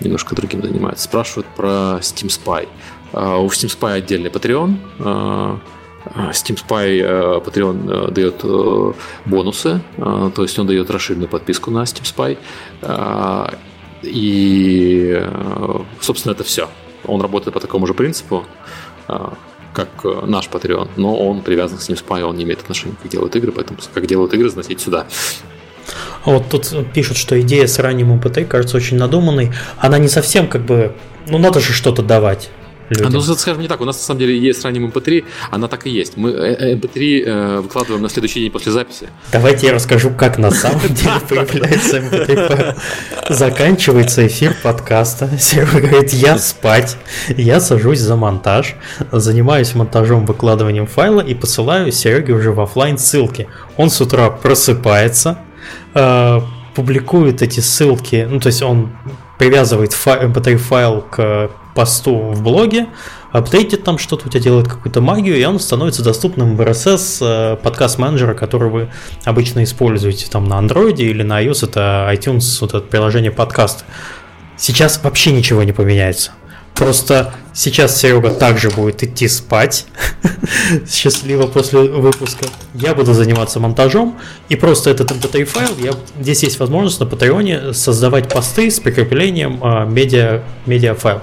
Speaker 1: немножко другим занимается. Спрашивают про Steam Spy. Uh, у Steam Spy отдельный Patreon. Uh, Steam Spy Patreon дает бонусы, то есть он дает расширенную подписку на Steam Spy. И, собственно, это все. Он работает по такому же принципу, как наш Patreon, но он привязан к Steam Spy, он не имеет отношения, как делают игры, поэтому как делают игры, заносить сюда.
Speaker 2: А вот тут пишут, что идея с ранним МПТ кажется очень надуманной. Она не совсем как бы... Ну, надо же что-то давать
Speaker 1: людям. А, ну, скажем не так, у нас на самом деле есть ранним MP3, она так и есть. Мы MP3 э, э, выкладываем на следующий день после записи.
Speaker 2: Давайте я расскажу, как на самом деле появляется MP3. Заканчивается эфир подкаста. Серега говорит, я спать, я сажусь за монтаж, занимаюсь монтажом, выкладыванием файла и посылаю Сереге уже в офлайн ссылки. Он с утра просыпается, э, публикует эти ссылки, ну то есть он привязывает MP3 файл к посту в блоге, апдейтит там что-то, у тебя делает какую-то магию, и он становится доступным в RSS э, подкаст менеджера, который вы обычно используете там на Android или на iOS, это iTunes, вот это приложение подкаст. Сейчас вообще ничего не поменяется. Просто сейчас Серега также будет идти спать. Счастливо после выпуска. Я буду заниматься монтажом. И просто этот mp3 файл, я, здесь есть возможность на Патреоне создавать посты с прикреплением э, медиа, медиа файл.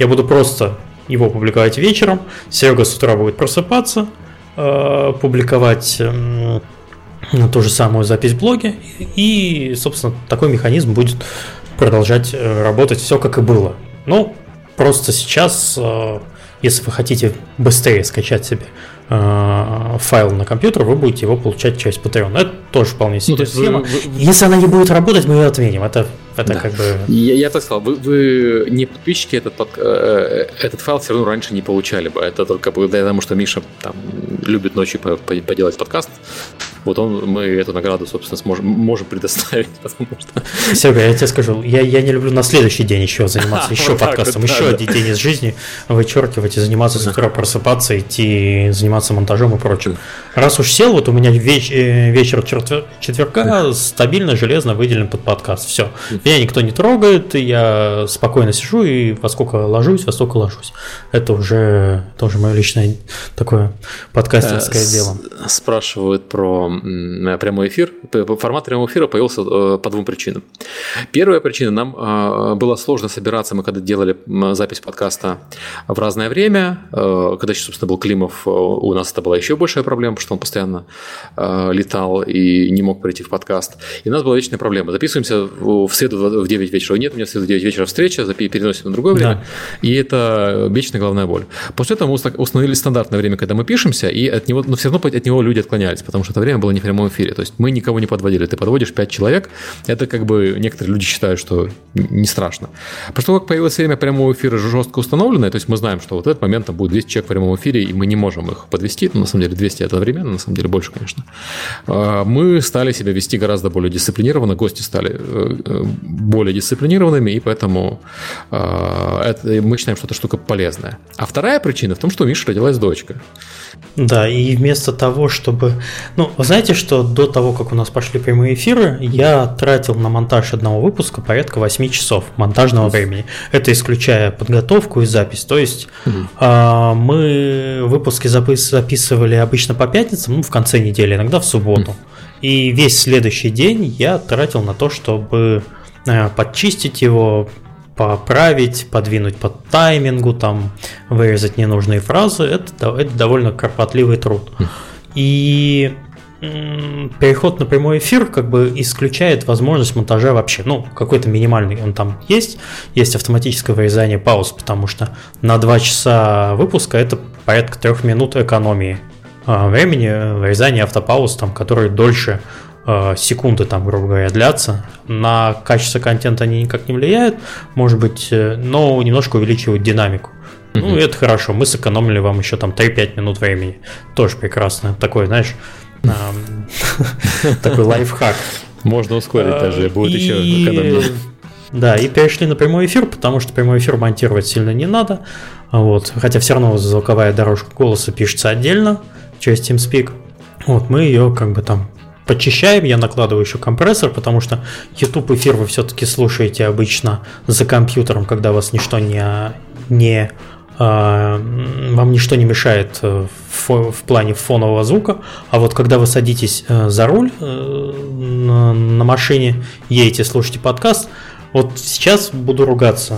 Speaker 2: Я буду просто его публиковать вечером. Серега с утра будет просыпаться, э, публиковать э, ту же самую запись в блоге. И, собственно, такой механизм будет продолжать э, работать все как и было. Ну, Просто сейчас, э, если вы хотите быстрее скачать себе э, файл на компьютер, вы будете его получать через Patreon. Это тоже вполне себе ну, схема. Вы, вы, Если она не будет работать, мы ее отменим. Это, это да. как бы...
Speaker 1: Я, я так сказал, вы, вы не подписчики, этот, под, э, этот файл все равно раньше не получали бы. Это только благодаря тому, что Миша там любит ночью поделать подкаст. Вот он, мы эту награду, собственно, сможем, можем предоставить, потому что...
Speaker 2: Серега, я тебе скажу, я, я не люблю на следующий день еще заниматься еще вот подкастом, вот, еще да, один да. день из жизни вычеркивать и заниматься с утра, просыпаться, идти заниматься монтажом и прочим. Раз уж сел, вот у меня веч, э, вечер четверка стабильно, железно выделен под подкаст. Все. Меня никто не трогает, я спокойно сижу и во сколько ложусь, во сколько ложусь. Это уже тоже мое личное такое подкастерское э, дело.
Speaker 1: Спрашивают про прямой эфир. Формат прямого эфира появился э, по двум причинам. Первая причина, нам э, было сложно собираться, мы когда делали запись подкаста в разное время, э, когда еще, собственно, был Климов, у нас это была еще большая проблема, потому что он постоянно летал и не мог прийти в подкаст. И у нас была вечная проблема. Записываемся в среду в 9 вечера. Нет, у меня в среду в 9 вечера встреча, переносим на другое время. Да. И это вечная головная боль. После этого мы установили стандартное время, когда мы пишемся, и от него, но все равно от него люди отклонялись, потому что это время было не в прямом эфире. То есть мы никого не подводили. Ты подводишь 5 человек, это как бы некоторые люди считают, что не страшно. После того, как появилось время прямого эфира жестко установленное, то есть мы знаем, что вот в этот момент там будет 200 человек в прямом эфире, и мы не можем их подвести. Ну, на самом деле 200 это одновременно, на самом деле больше, конечно. А, мы стали себя вести гораздо более дисциплинированно, гости стали э, э, более дисциплинированными, и поэтому а, это, мы считаем, что эта штука полезная. А вторая причина в том, что у Миши родилась дочка.
Speaker 2: Да, и вместо того, чтобы... Ну, вы знаете, что до того, как у нас пошли прямые эфиры, я тратил на монтаж одного выпуска порядка 8 часов монтажного времени. Это исключая подготовку и запись. То есть угу. э, мы выпуски запис записывали обычно по пятницам, ну, в конце недели, иногда в субботу. Угу. И весь следующий день я тратил на то, чтобы э, подчистить его, поправить, подвинуть под таймингу, там вырезать ненужные фразы, это, это довольно кропотливый труд. Хм. И переход на прямой эфир как бы исключает возможность монтажа вообще. Ну, какой-то минимальный он там есть. Есть автоматическое вырезание пауз, потому что на 2 часа выпуска это порядка 3 минут экономии а, времени вырезания автопауз, там, которые дольше Э, секунды там, грубо говоря, длятся. На качество контента они никак не влияют, может быть, э, но немножко увеличивают динамику. Mm-hmm. Ну, это хорошо. Мы сэкономили вам еще там 3-5 минут времени. Тоже прекрасно. Такой, знаешь, такой лайфхак.
Speaker 1: Можно ускорить даже, будет еще экономить.
Speaker 2: Да, и перешли на прямой эфир, потому что прямой эфир монтировать сильно не надо. Вот. Хотя все равно звуковая дорожка голоса пишется отдельно через TeamSpeak. Вот, мы ее как бы там почищаем, я накладываю еще компрессор, потому что YouTube эфир вы все-таки слушаете обычно за компьютером, когда вас ничто не, не а, вам ничто не мешает э, в, в плане фонового звука, а вот когда вы садитесь э, за руль э, на, на машине, едете, слушаете подкаст, вот сейчас буду ругаться,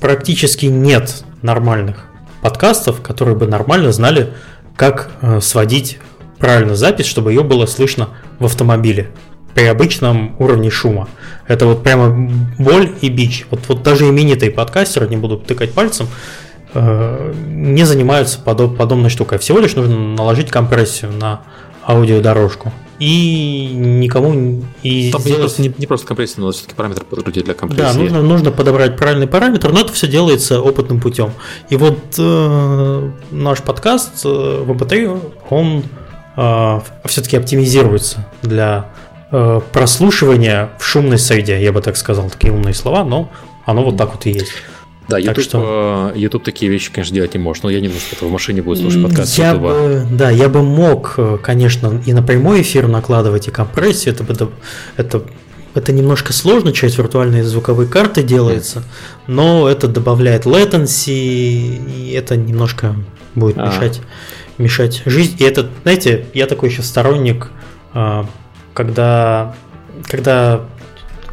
Speaker 2: практически нет нормальных подкастов, которые бы нормально знали, как сводить правильно запись, чтобы ее было слышно в автомобиле при обычном уровне шума. Это вот прямо боль и бич. Вот, вот даже именитые подкастеры, не буду тыкать пальцем, э, не занимаются подоб, подобной штукой. Всего лишь нужно наложить компрессию на аудиодорожку. И никому... И
Speaker 1: Там сделать... просто, не, не просто компрессия, но все-таки параметр подкрутить для компрессии.
Speaker 2: Да, нужно, нужно подобрать правильный параметр, но это все делается опытным путем. И вот э, наш подкаст э, в MP3, он э, все-таки оптимизируется для э, прослушивания в шумной среде, я бы так сказал, такие умные слова, но оно вот так вот и есть.
Speaker 1: Да, YouTube, что... Э, YouTube такие вещи, конечно, делать не может, но я не думаю, что это в машине будет слушать подкаст
Speaker 2: я Бы, да, я бы мог, конечно, и на прямой эфир накладывать и компрессию, это, это, это, это немножко сложно, часть виртуальной звуковой карты делается, но это добавляет latency, и это немножко будет а. мешать мешать жизнь. И это, знаете, я такой еще сторонник, а, когда, когда,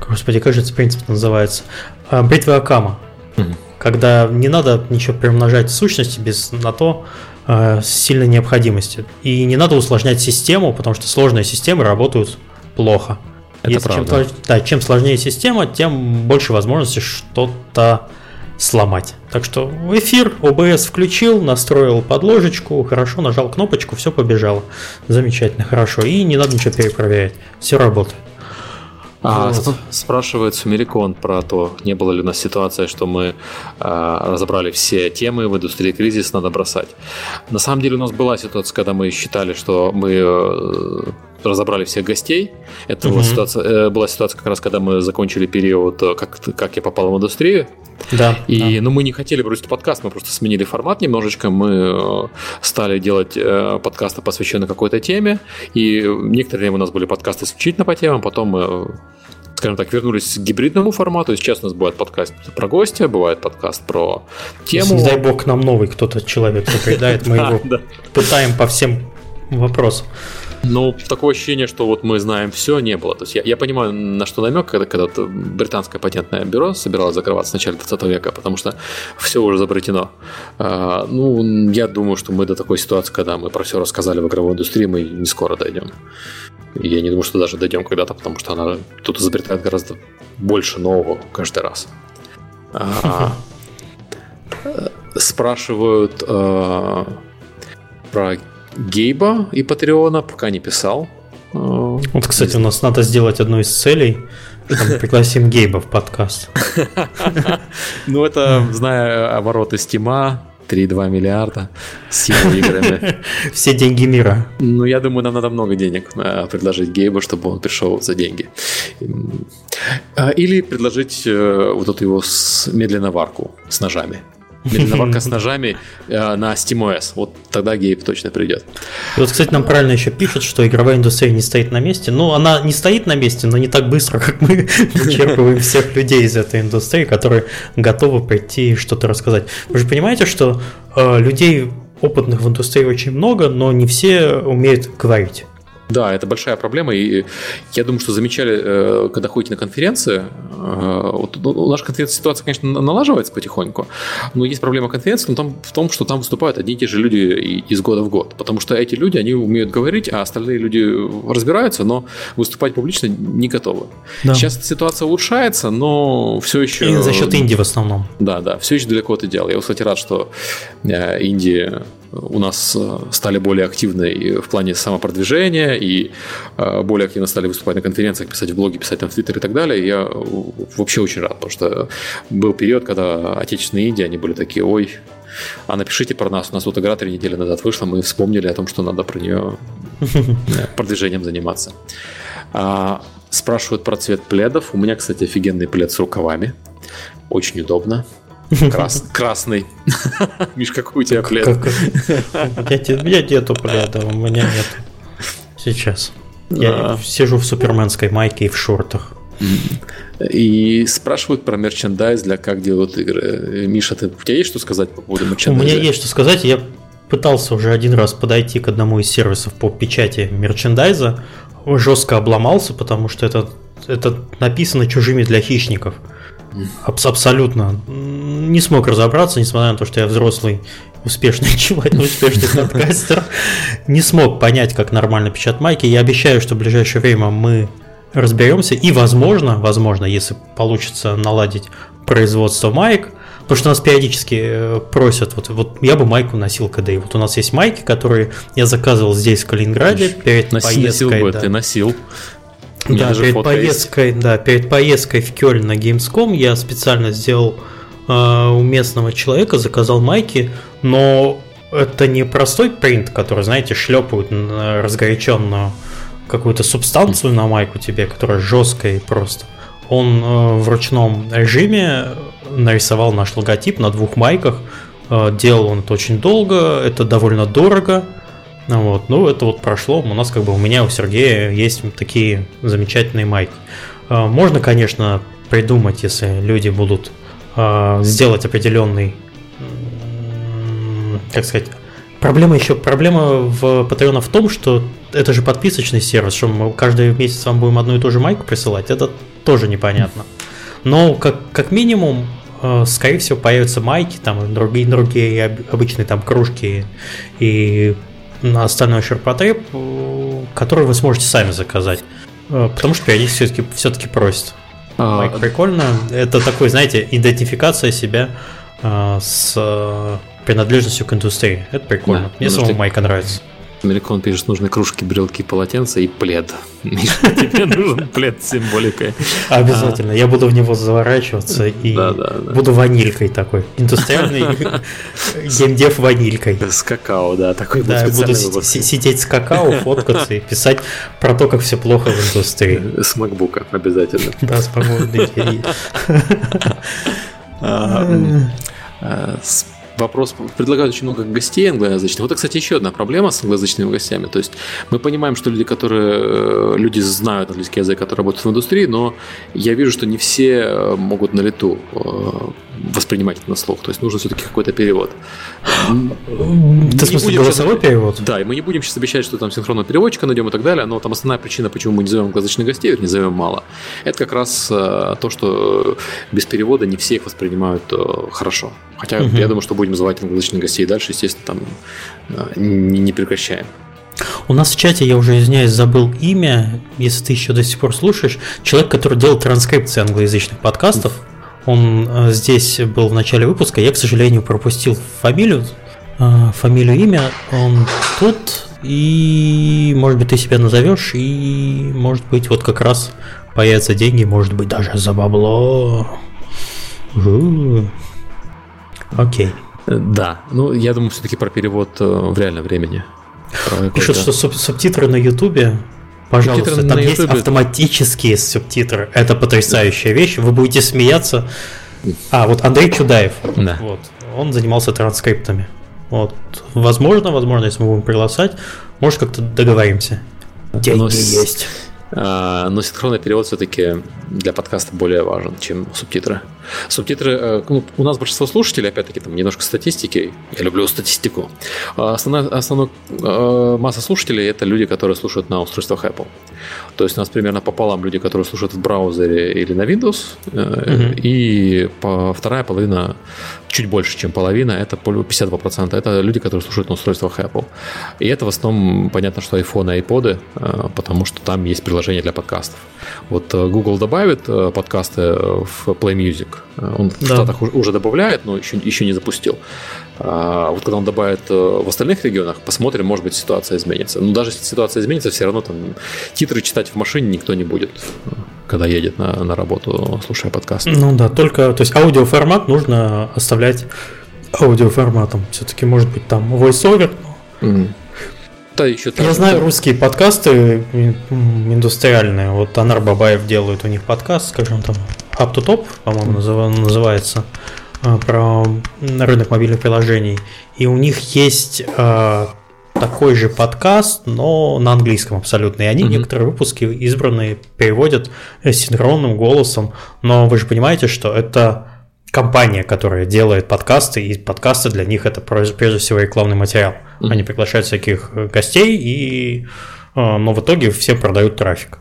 Speaker 2: господи, как же этот принцип называется? А, бритва Акама. mm Когда не надо ничего приумножать в сущности без на то а, сильной необходимости. И не надо усложнять систему, потому что сложные системы работают плохо. Это Если правда. Чем, да, чем сложнее система, тем больше возможности что-то сломать. Так что эфир OBS включил, настроил подложечку, хорошо, нажал кнопочку, все побежало. Замечательно, хорошо. И не надо ничего перепроверять. Все работает.
Speaker 1: А, вот. Спрашивает Сумерикон про то, не было ли у нас ситуация, что мы э, разобрали все темы в индустрии кризис, надо бросать. На самом деле у нас была ситуация, когда мы считали, что мы э, разобрали всех гостей. Это угу. ситуация, э, была ситуация как раз, когда мы закончили период, э, как, как я попал в индустрию.
Speaker 2: Да.
Speaker 1: И,
Speaker 2: да.
Speaker 1: ну, мы не хотели бросить подкаст, мы просто сменили формат немножечко. Мы э, стали делать подкасты, посвященные какой-то теме. И некоторое время у нас были подкасты исключительно по темам, потом мы скажем так, вернулись к гибридному формату. Сейчас у нас бывает подкаст про гостя, бывает подкаст про тему. Если,
Speaker 2: не дай бог, к нам новый кто-то человек закидает, мы его пытаем по всем вопросам.
Speaker 1: Ну, такое ощущение, что вот мы знаем все, не было. То есть я, я понимаю, на что намек, когда, когда вот британское патентное бюро собиралось закрываться в начале 20 века, потому что все уже запретено. А, ну, я думаю, что мы до такой ситуации, когда мы про все рассказали в игровой индустрии, мы не скоро дойдем. Я не думаю, что даже дойдем когда-то, потому что она тут изобретает гораздо больше нового каждый раз. А, спрашивают а, про Гейба и Патреона, пока не писал.
Speaker 2: А, вот, кстати, у нас надо сделать одну из целей, мы пригласим Гейба в подкаст.
Speaker 1: Ну, это, зная обороты Стима, 3,2 миллиарда с его играми.
Speaker 2: Все деньги мира.
Speaker 1: Ну, я думаю, нам надо много денег э, предложить Гейбу, чтобы он пришел за деньги. А, или предложить э, вот эту его медленноварку с ножами. Медленноварка с ножами э, на SteamOS. Вот тогда Гейб точно придет.
Speaker 2: Вот, кстати, нам правильно еще пишут, что игровая индустрия не стоит на месте. Ну, она не стоит на месте, но не так быстро, как мы вычерпываем всех людей из этой индустрии, которые готовы прийти и что-то рассказать. Вы же понимаете, что э, людей опытных в индустрии очень много, но не все умеют говорить.
Speaker 1: Да, это большая проблема, и я думаю, что замечали, э, когда ходите на конференции, э, вот ну, у нашей конференции ситуация, конечно, налаживается потихоньку, но есть проблема конференции в том, в том, что там выступают одни и те же люди из года в год, потому что эти люди, они умеют говорить, а остальные люди разбираются, но выступать публично не готовы. Да. Сейчас ситуация улучшается, но все еще...
Speaker 2: И за счет Индии в основном.
Speaker 1: Да, да, все еще далеко от идеала. Я, кстати, рад, что э, Индия у нас э, стали более активны в плане самопродвижения и э, более активно стали выступать на конференциях, писать в блоге, писать там в Твиттер и так далее. Я вообще очень рад, потому что был период, когда отечественные Индии, они были такие, ой, а напишите про нас. У нас вот игра три недели назад вышла, мы вспомнили о том, что надо про нее продвижением заниматься. А, Спрашивают про цвет пледов. У меня, кстати, офигенный плед с рукавами. Очень удобно. Крас, красный. Миш, какой у тебя плед?
Speaker 2: У меня нету пледа, у меня нет. Сейчас. Я сижу в суперменской майке и в шортах.
Speaker 1: И спрашивают про мерчендайз для как делают игры. Миша, ты, у тебя есть что сказать по поводу мерчендайза?
Speaker 2: У меня есть что сказать. Я пытался уже один раз подойти к одному из сервисов по печати мерчендайза. Жестко обломался, потому что это, это написано чужими для хищников. Абс абсолютно. Не смог разобраться, несмотря на то, что я взрослый, успешный человек, успешный подкастер. Не смог понять, как нормально печатать майки. Я обещаю, что в ближайшее время мы разберемся. И, возможно, возможно, если получится наладить производство майк, Потому что нас периодически э, просят, вот, вот я бы майку носил КД. Вот у нас есть майки, которые я заказывал здесь, в Калининграде, перед
Speaker 1: Носи, поездкой. Носил бы, да. ты носил.
Speaker 2: Да, перед поездкой, есть. да, перед поездкой в Кёльн на Gamescom я специально сделал э, у местного человека, заказал майки, но это не простой принт, который, знаете, шлепают на разгоряченную какую-то субстанцию на майку тебе, которая жесткая и просто. Он э, в ручном режиме нарисовал наш логотип на двух майках. Э, делал он это очень долго, это довольно дорого. Вот, ну, это вот прошло. У нас, как бы, у меня, у Сергея есть такие замечательные майки. Э, можно, конечно, придумать, если люди будут э, сделать определенный, как сказать, Проблема еще, проблема в Patreon в том, что это же подписочный сервис, что мы каждый месяц вам будем одну и ту же майку присылать, это тоже непонятно. Но как, как минимум, скорее всего, появятся майки, там другие, другие обычные там кружки и на остальной ширпотреб, э, который вы сможете сами заказать. Э, потому что периодически все-таки все-таки просят. А, Майк прикольно. Это такой, знаете, идентификация себя э, с принадлежностью к индустрии. Это прикольно. Да, Мне самому Майка нравится.
Speaker 1: Америкон пишет, нужны кружки, брелки, полотенца и плед. Миша, тебе нужен плед с символикой.
Speaker 2: Обязательно. Я буду в него заворачиваться и буду ванилькой такой. Индустриальный геймдев ванилькой.
Speaker 1: С какао, да. Такой
Speaker 2: да, буду сидеть с какао, фоткаться и писать про то, как все плохо в индустрии.
Speaker 1: С макбука обязательно.
Speaker 2: Да, с макбука.
Speaker 1: Вопрос, предлагают очень много гостей англоязычных. Вот это, кстати, еще одна проблема с англоязычными гостями. То есть мы понимаем, что люди, которые э, люди знают английский язык, которые работают в индустрии, но я вижу, что не все э, могут на лету э, воспринимать это на слух. То есть нужен все-таки какой-то перевод.
Speaker 2: Ты в смысле голосовой перевод?
Speaker 1: Да, и мы не будем сейчас обещать, что там синхронного переводчика найдем и так далее, но там основная причина, почему мы не зовем англоязычных гостей, не зовем мало, это как раз то, что без перевода не все их воспринимают хорошо. Хотя угу. я думаю, что будем звать англоязычных гостей дальше, естественно, там э, не, не прекращаем.
Speaker 2: У нас в чате, я уже извиняюсь, забыл имя, если ты еще до сих пор слушаешь, человек, который делал транскрипции англоязычных подкастов. Он э, здесь был в начале выпуска, я, к сожалению, пропустил фамилию, э, фамилию, имя. Он тут, и, может быть, ты себя назовешь, и, может быть, вот как раз появятся деньги, может быть, даже за бабло. У-у-у. Окей.
Speaker 1: Да, ну я думаю, все-таки про перевод э, в реальном времени.
Speaker 2: Пишут, что суб- субтитры на Ютубе. Пожалуйста, субтитры там есть YouTube... автоматические субтитры. Это потрясающая вещь. Вы будете смеяться. А, вот Андрей Чудаев. Да. Вот. Он занимался транскриптами. Вот. Возможно, возможно, если мы будем приглашать, может, как-то договоримся.
Speaker 1: Деньги Но есть. А, но синхронный перевод все-таки для подкаста более важен, чем субтитры. Субтитры, э, ну, у нас большинство слушателей, опять-таки, там немножко статистики, я люблю статистику. Основная, основная э, масса слушателей это люди, которые слушают на устройствах Apple. То есть у нас примерно пополам люди, которые слушают в браузере или на Windows, угу. и по, вторая половина, чуть больше, чем половина, это 52%, это люди, которые слушают на устройствах Apple. И это в основном, понятно, что iPhone и iPod, потому что там есть приложение для подкастов. Вот Google добавит подкасты в Play Music, он да. в Штатах уже добавляет, но еще, еще не запустил. А вот когда он добавит э, в остальных регионах, посмотрим, может быть, ситуация изменится. Но даже если ситуация изменится, все равно там титры читать в машине никто не будет, когда едет на, на работу, слушая подкаст.
Speaker 2: Ну да, только, то есть аудиоформат нужно оставлять аудиоформатом. Все-таки может быть там voiceover. Mm. Да, еще Я знаю русские подкасты индустриальные. Вот Анар Бабаев делает у них подкаст, скажем там, Up to Top, по-моему, называется, про рынок мобильных приложений. И у них есть э, такой же подкаст, но на английском абсолютно. И они mm-hmm. некоторые выпуски избранные переводят синхронным голосом. Но вы же понимаете, что это компания, которая делает подкасты, и подкасты для них это прежде всего рекламный материал. Mm-hmm. Они приглашают всяких э, гостей, и, э, но в итоге все продают трафик.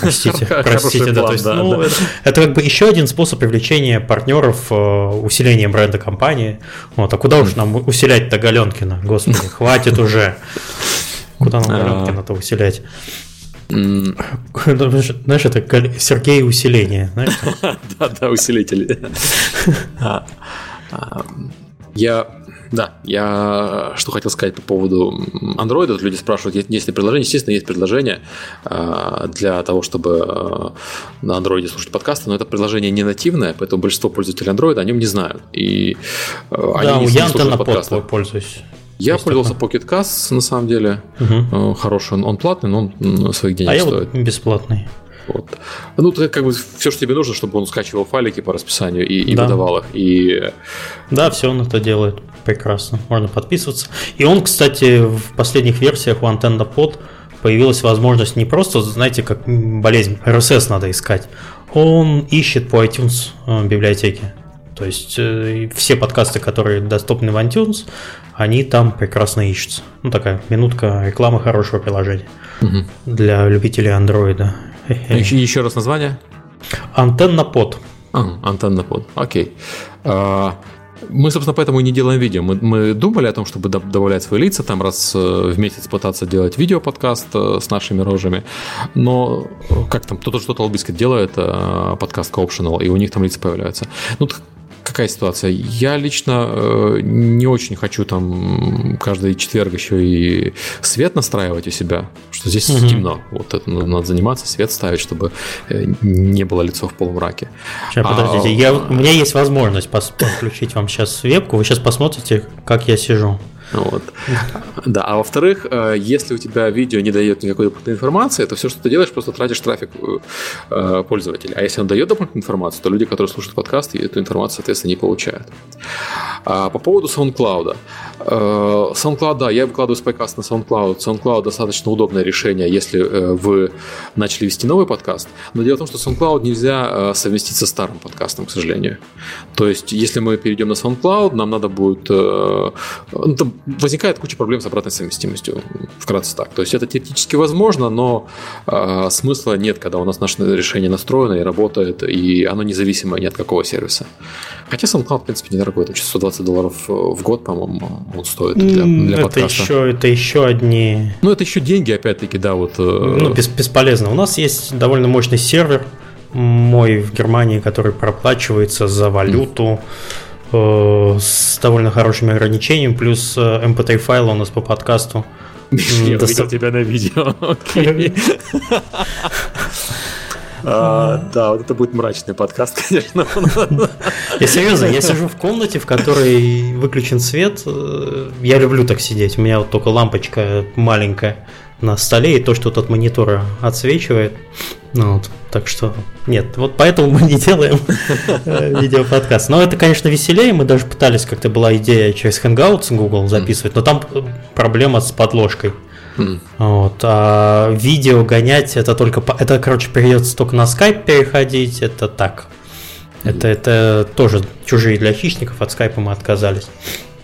Speaker 2: Простите, простите, да, то есть, ну, Это, это как бы еще один способ привлечения партнеров, э, усиления бренда компании. Вот, а куда уж нам усилять-то Галенкина? Господи, хватит уже. Куда нам а. Галенкина-то усилять? Знаешь, это Сергей усиление.
Speaker 1: Да, да, усилитель. А, а, я да, я что хотел сказать по поводу Android. Люди спрашивают, есть ли предложение. Естественно, есть предложение а, для того, чтобы а, на Android слушать подкасты, но это предложение не нативное, поэтому большинство пользователей Android о нем не знают. И
Speaker 2: а, да, они не я слушают подкасты. пользуюсь.
Speaker 1: Я есть пользовался такое? Pocket Cast, на самом деле. Угу. Хороший, он, он платный, но он своих денег а стоит.
Speaker 2: А я вот бесплатный.
Speaker 1: Вот. Ну, это как бы все, что тебе нужно, чтобы он скачивал файлики по расписанию и, и да. выдавал их. И...
Speaker 2: Да, все он это делает прекрасно. Можно подписываться. И он, кстати, в последних версиях у Antenna Pod появилась возможность не просто, знаете, как болезнь, RSS надо искать. Он ищет по iTunes э, библиотеке. То есть э, все подкасты, которые доступны в iTunes, они там прекрасно ищутся. Ну, такая минутка рекламы хорошего приложения угу. для любителей андроида.
Speaker 1: Еще, еще раз название?
Speaker 2: Антенна под.
Speaker 1: А, антенна под. Окей. А, мы, собственно, поэтому и не делаем видео. Мы, мы думали о том, чтобы добавлять свои лица, там раз э, в месяц пытаться делать видео-подкаст э, с нашими рожами. Но как там, кто-то что-то албийское делает, подкаст optional, и у них там лица появляются. Ну, какая ситуация? Я лично э, не очень хочу там каждый четверг еще и свет настраивать у себя, что здесь угу. темно. Вот это надо заниматься, свет ставить, чтобы э, не было лицо в полумраке.
Speaker 2: Сейчас, а, подождите, я, у меня есть возможность подключить вам сейчас вебку, вы сейчас посмотрите, как я сижу.
Speaker 1: Вот. Да, а во-вторых, э, если у тебя видео не дает никакой дополнительной информации, то все, что ты делаешь, просто тратишь трафик э, пользователя. А если он дает дополнительную информацию, то люди, которые слушают подкасты, эту информацию, соответственно, не получают. А по поводу SoundCloud. Э, SoundCloud, да, я выкладываю спайкаст на SoundCloud. SoundCloud достаточно удобное решение, если вы начали вести новый подкаст. Но дело в том, что SoundCloud нельзя совместить со старым подкастом, к сожалению. То есть, если мы перейдем на SoundCloud, нам надо будет... Ну, там возникает куча проблем с обратной совместимостью, вкратце так. То есть это теоретически возможно, но э, смысла нет, когда у нас наше решение настроено и работает, и оно независимое ни от какого сервиса. Хотя SoundCloud, в принципе, недорогой, там 120 долларов в год, по-моему, он стоит для,
Speaker 2: для это подкаста. Еще, это еще одни...
Speaker 1: Ну, это еще деньги, опять-таки, да, вот...
Speaker 2: Э... Ну, бес, бесполезно. У нас есть довольно мощный сервер, мой в Германии, который проплачивается за валюту. Mm с довольно хорошими ограничениями, плюс MP3 э, файл у нас по подкасту.
Speaker 1: Я видел тебя на видео. А, да, вот это будет мрачный подкаст, конечно.
Speaker 2: Я серьезно, я сижу в комнате, в которой выключен свет. Э, я люблю так сидеть. У меня вот только лампочка маленькая на столе, и то, что тут от монитора отсвечивает. Ну, вот, так что нет, вот поэтому мы не делаем э, видеоподкаст. Но это, конечно, веселее. Мы даже пытались, как-то была идея через Hangouts Google записывать, но там проблема с подложкой. Вот. А видео гонять это только это, короче, придется только на Skype переходить. Это так. Это, это тоже чужие для хищников, от скайпа мы отказались.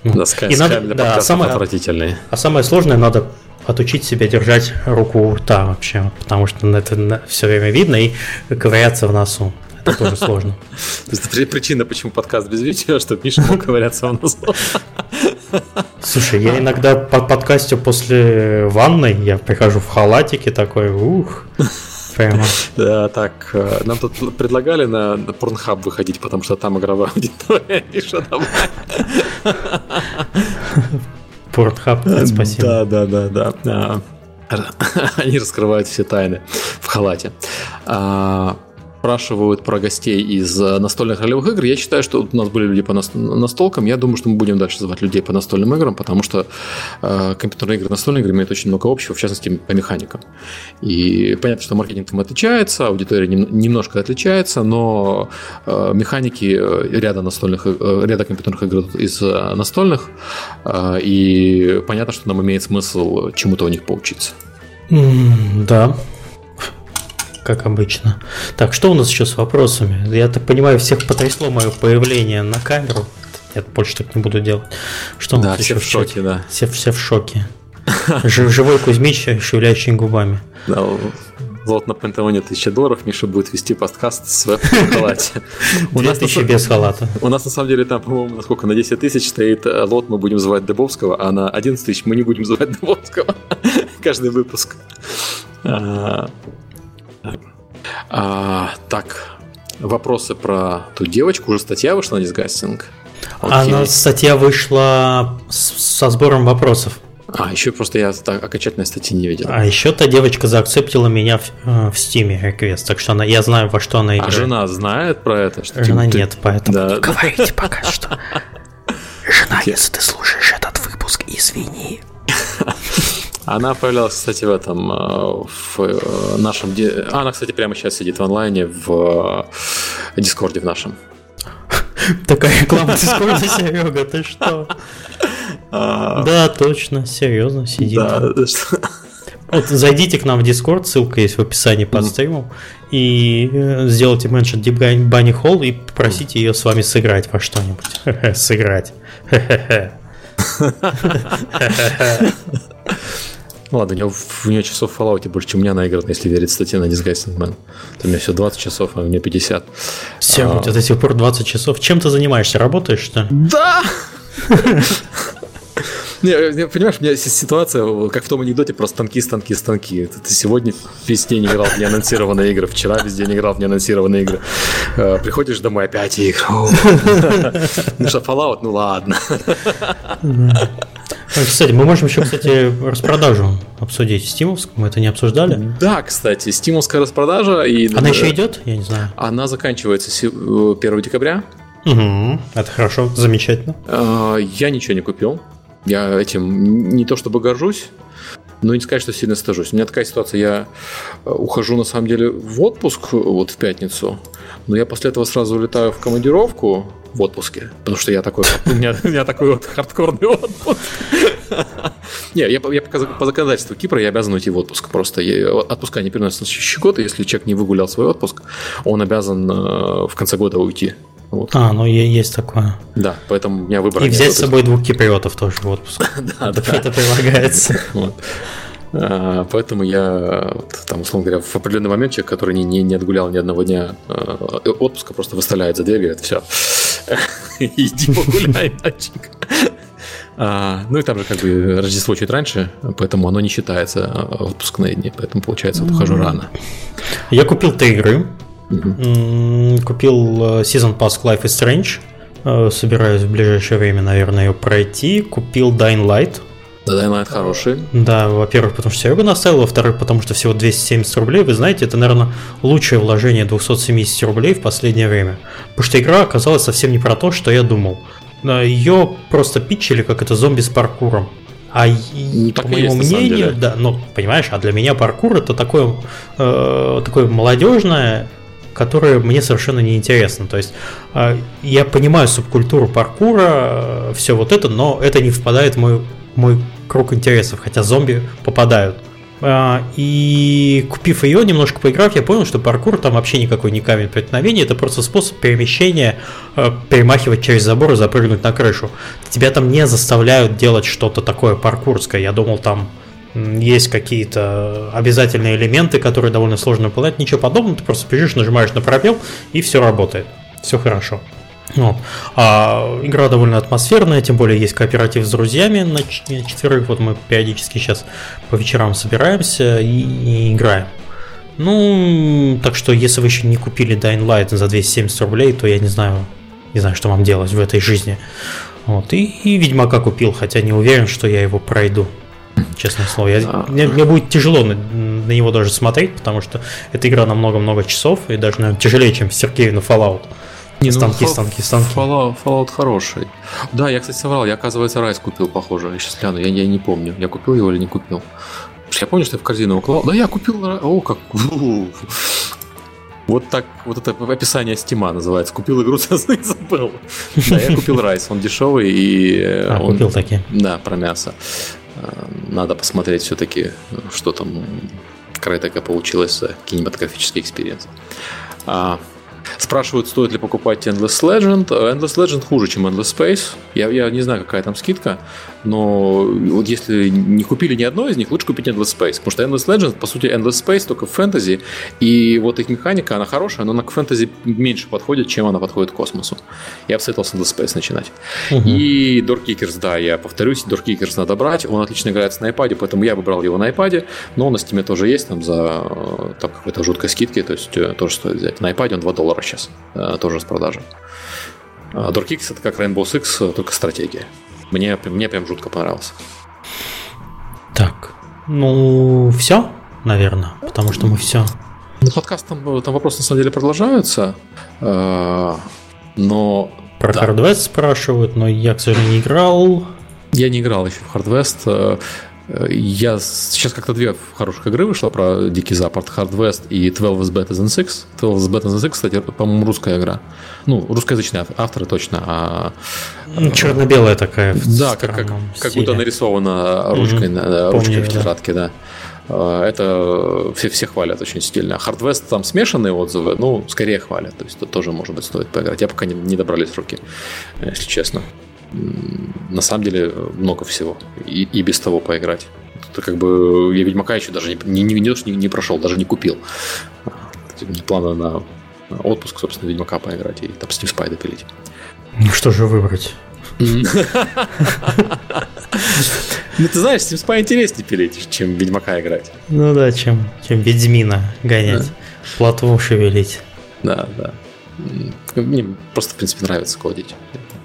Speaker 1: Да, Skype, и надо, да, самое, отвратительный.
Speaker 2: А самое сложное надо отучить себя держать руку у рта вообще, потому что это все время видно и ковыряться в носу. Это тоже сложно.
Speaker 1: То есть это причина, почему подкаст без видео, чтобы Миша мог ковыряться в носу.
Speaker 2: Слушай, я иногда по подкасту после ванной, я прихожу в халатике такой, ух,
Speaker 1: прямо. Да, так, э, нам тут предлагали на Pornhub выходить, потому что там игровая аудитория, Миша, давай.
Speaker 2: Портхаб, спасибо.
Speaker 1: Да, да, да, да. А, они раскрывают все тайны в халате. А, спрашивают про гостей из э, настольных ролевых игр. Я считаю, что у нас были люди по настолкам. Я думаю, что мы будем дальше звать людей по настольным играм, потому что э, компьютерные игры настольные игры имеют очень много общего, в частности, по механикам. И понятно, что маркетинг там отличается, аудитория нем, немножко отличается, но э, механики э, ряда настольных, э, ряда компьютерных игр из э, настольных, э, и понятно, что нам имеет смысл чему-то у них поучиться.
Speaker 2: Mm, да, как обычно. Так, что у нас еще с вопросами? Я так понимаю, всех потрясло мое появление на камеру. Я больше так не буду делать. Что у
Speaker 1: нас да, еще все в шоке, да.
Speaker 2: Все, все в шоке. Живой Кузьмич, шевелящий губами.
Speaker 1: Да, Золото на Пентагоне 1000 долларов, Миша будет вести подкаст с веб халате.
Speaker 2: У нас тысячи без халата.
Speaker 1: У нас на самом деле там, по-моему, насколько на 10 тысяч стоит э, лот, мы будем звать Дебовского, а на 11 тысяч мы не будем звать Дебовского. Каждый выпуск. А, так, вопросы про ту девочку. Уже статья вышла на дисгастинг.
Speaker 2: Она статья вышла со сбором вопросов.
Speaker 1: А, еще просто я так, окончательной статьи не видел.
Speaker 2: А еще та девочка заакцептила меня в, э, в Steam реквест, так что она, я знаю, во что она а играет.
Speaker 1: А жена знает про это?
Speaker 2: Что жена ты, нет, поэтому да. не говорите пока что. Жена, если ты слушаешь этот выпуск, извини.
Speaker 1: Она появлялась, кстати, в этом, э, в э, нашем... Она, кстати, прямо сейчас сидит в онлайне в э, Дискорде в нашем.
Speaker 2: Такая реклама Дискорда, Серега, ты что? А. Да, точно, серьезно, сидит. Да, вот зайдите к нам в Дискорд, ссылка есть в описании под стримом, и сделайте mention Bunny Hall и попросите ее с вами сыграть во что-нибудь. Сыграть.
Speaker 1: Ладно, у нее, у нее часов в Fallout больше, чем у меня наиграно, если верить статье на Disguising Man. у меня все 20 часов, а у меня 50.
Speaker 2: Все, а... у тебя до сих пор 20 часов. Чем ты занимаешься? Работаешь, что
Speaker 1: Да! Не, понимаешь, у меня ситуация, как в том анекдоте, про станки, станки, станки. Ты сегодня весь день играл в неанонсированные игры, вчера весь день играл в неанонсированные игры. Э, приходишь домой, опять игры. Ну что, Fallout? Ну ладно.
Speaker 2: Кстати, мы можем еще, кстати, распродажу обсудить. Стимовскую, мы это не обсуждали?
Speaker 1: Да, кстати, стимовская распродажа. И...
Speaker 2: Она еще идет? Я не знаю.
Speaker 1: Она заканчивается 1 декабря.
Speaker 2: Угу, это хорошо, замечательно.
Speaker 1: Э, я ничего не купил. Я этим не то чтобы горжусь, но не сказать, что сильно стажусь. У меня такая ситуация, я э, ухожу на самом деле в отпуск вот в пятницу, но я после этого сразу улетаю в командировку в отпуске, потому что я такой, у меня, у меня такой вот хардкорный отпуск. Не, я, я по, законодательству Кипра я обязан уйти в отпуск. Просто отпуска не переносят на следующий год, если человек не выгулял свой отпуск, он обязан э, в конце года уйти.
Speaker 2: Вот. А, ну есть такое.
Speaker 1: Да, поэтому у меня выбор.
Speaker 2: И взять с собой двух киприотов тоже в отпуск.
Speaker 1: Да, да.
Speaker 2: Это прилагается.
Speaker 1: А, поэтому я, там, условно говоря, в определенный момент человек, который не, не, не отгулял ни одного дня а, отпуска, просто выставляет за дверь и говорит, все, иди погуляй, мальчик. А, ну и там же как бы Рождество чуть раньше, поэтому оно не считается отпускные дни, поэтому получается, вот ухожу рано.
Speaker 2: Я купил три игры. Угу. Купил э, Season Pass Life is Strange. Э, собираюсь в ближайшее время, наверное, ее пройти. Купил Dying Light.
Speaker 1: Да, Light хороший.
Speaker 2: Да, во-первых, потому что Серега наставил, во-вторых, потому что всего 270 рублей. Вы знаете, это, наверное, лучшее вложение 270 рублей в последнее время. Потому что игра оказалась совсем не про то, что я думал. Ее просто питчили как это зомби с паркуром. А ну, по моему есть, мнению, да, ну, понимаешь, а для меня паркур это такое, э, такое молодежное которое мне совершенно не интересно. То есть э, я понимаю субкультуру паркура, э, все вот это, но это не впадает в мой, мой круг интересов, хотя зомби попадают. Э, и купив ее, немножко поиграв, я понял, что паркур там вообще никакой не камень преткновения, это просто способ перемещения, перемахивать через забор и запрыгнуть на крышу. Тебя там не заставляют делать что-то такое паркурское. Я думал, там есть какие-то обязательные элементы, которые довольно сложно выполнять, ничего подобного, ты просто бежишь, нажимаешь на пробел, и все работает, все хорошо. Вот. А, игра довольно атмосферная, тем более есть кооператив с друзьями на четверых. Вот мы периодически сейчас по вечерам собираемся и, и играем. Ну, так что если вы еще не купили Dying Light за 270 рублей, то я не знаю, не знаю, что вам делать в этой жизни. Вот. И, и Ведьмака купил, хотя не уверен, что я его пройду. честное слово. Я, а, мне, мне будет тяжело на, на него даже смотреть, потому что эта игра на много-много часов, и даже, наверное, тяжелее, чем Сергею на Fallout.
Speaker 1: Не, ну, станки, станки, станки. Fallout, Fallout хороший. Да, я, кстати, соврал. Я, оказывается, Райс купил, похоже. Я сейчас гляну. Я, я не помню. Я купил его или не купил. Я помню, что я в корзину уклал. Да, я купил... О, как... Вот так, вот это описание стима называется. Купил игру, и забыл. Да, я купил Райс, он дешевый и...
Speaker 2: А, он, купил таки.
Speaker 1: Да, про мясо. А, надо посмотреть все-таки, что там какая такая получилась кинематографический experience. А, Спрашивают, стоит ли покупать Endless Legend. Endless Legend хуже, чем Endless Space. Я, я не знаю, какая там скидка, но вот если не купили ни одно из них, лучше купить Endless Space. Потому что Endless Legend, по сути, Endless Space только в фэнтези. И вот их механика, она хорошая, но она к фэнтези меньше подходит, чем она подходит к космосу. Я бы советовал с Endless Space начинать. Угу. И Kickers, да, я повторюсь, Kickers надо брать. Он отлично играется на iPad, поэтому я выбрал его на iPad. Но он на Steam тоже есть, там за там какой-то жуткой скидки, то есть э, тоже стоит взять. На iPad он 2 доллара сейчас, э, тоже с продажи. Kickers это как Rainbow Six, только стратегия. Мне, мне прям жутко понравился.
Speaker 2: Так, ну все, наверное, потому что мы все.
Speaker 1: Ну, подкаст там, там вопросы на самом деле продолжаются, э, но...
Speaker 2: Про да. Hard West спрашивают, но я, к сожалению, не играл.
Speaker 1: Я не играл еще в Hard West. Я сейчас как-то две хороших игры вышло про Дикий Запад, Hard West и 12 is Better Than Six. 12 is Better Than Six, кстати, по-моему, русская игра. Ну, русскоязычные авторы точно, а...
Speaker 2: Ну, черно-белая такая.
Speaker 1: Да, как, как, как будто нарисована ручкой, mm-hmm. ручкой Помню, в тетрадке, да. да. Это все, все хвалят очень сильно. Hard West там смешанные отзывы, ну, скорее хвалят. То есть тут тоже, может быть, стоит поиграть. Я пока не, не добрались руки, если честно на самом деле много всего. И, и без того поиграть. Это как бы я Ведьмака еще даже не, не, не, не, прошел, даже не купил. Не плана на отпуск, собственно, Ведьмака поиграть и там Steam Spy допилить.
Speaker 2: Ну что же выбрать? Ну,
Speaker 1: ты знаешь, Spy интереснее пилить, чем Ведьмака играть.
Speaker 2: Ну да, чем, чем Ведьмина гонять. Платву шевелить.
Speaker 1: Да, да. Мне просто, в принципе, нравится кодить.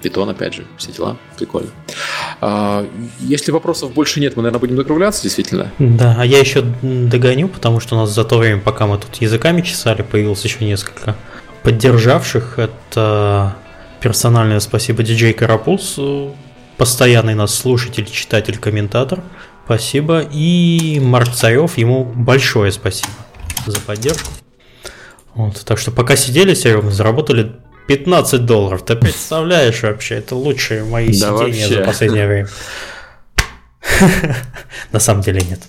Speaker 1: Питон, опять же, все дела, прикольно. А, если вопросов больше нет, мы, наверное, будем закругляться, действительно.
Speaker 2: Да, а я еще догоню, потому что у нас за то время, пока мы тут языками чесали, появилось еще несколько поддержавших. Это персональное спасибо диджей Карапулс, постоянный нас слушатель, читатель, комментатор. Спасибо. И Марк Царев, ему большое спасибо за поддержку. Вот, так что пока сидели, Серега, заработали 15 долларов. Ты представляешь вообще? Это лучшие мои да сидения вообще. за последнее время. На самом деле нет.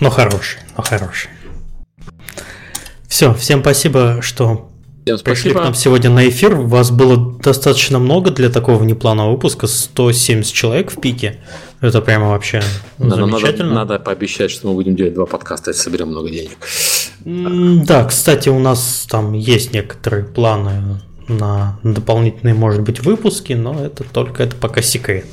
Speaker 2: Но хорошие, но хорошие. Все, всем спасибо, что Всем пришли к нам сегодня на эфир. Вас было достаточно много для такого непланового выпуска. 170 человек в пике. Это прямо вообще да, замечательно.
Speaker 1: Надо, надо пообещать, что мы будем делать два подкаста, если соберем много денег.
Speaker 2: Да, кстати, у нас там есть некоторые планы на дополнительные, может быть, выпуски, но это только это пока секрет.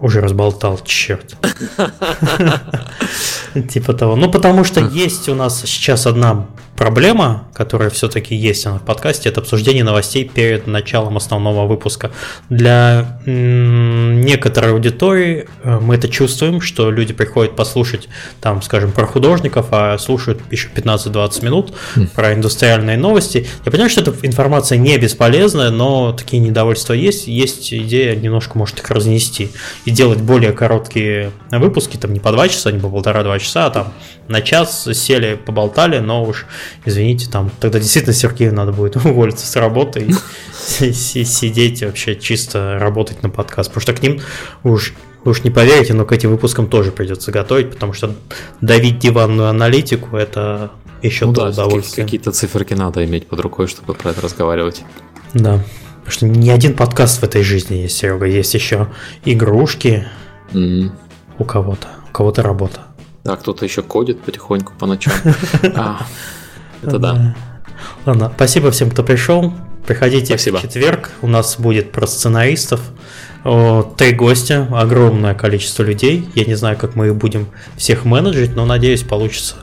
Speaker 2: Уже разболтал, черт. Типа того. Ну, потому что есть у нас сейчас одна проблема, которая все-таки есть в подкасте, это обсуждение новостей перед началом основного выпуска. Для некоторой аудитории э, мы это чувствуем, что люди приходят послушать, там, скажем, про художников, а слушают еще 15-20 минут mm. про индустриальные новости. Я понимаю, что эта информация не бесполезная, но такие недовольства есть. Есть идея немножко, может, их разнести и делать более короткие выпуски, там не по 2 часа, не по полтора-два часа, а там на час сели, поболтали, но уж, извините, там тогда действительно Сергею надо будет уволиться с работы и сидеть вообще чисто работать на подкаст, потому что к ним уж вы уж не поверите, но к этим выпускам тоже придется готовить, потому что давить диванную аналитику это еще ну, то да, удовольствие.
Speaker 1: Какие-то циферки надо иметь под рукой, чтобы про это разговаривать.
Speaker 2: Да. Потому что не один подкаст в этой жизни есть, Серега. Есть еще игрушки mm-hmm. у кого-то. У кого-то работа.
Speaker 1: Да, кто-то еще кодит потихоньку по ночам. А, это да.
Speaker 2: Ладно, спасибо всем, кто пришел. Приходите Спасибо. в четверг. У нас будет про сценаристов. Три гостя, огромное количество людей. Я не знаю, как мы их будем всех менеджить, но надеюсь, получится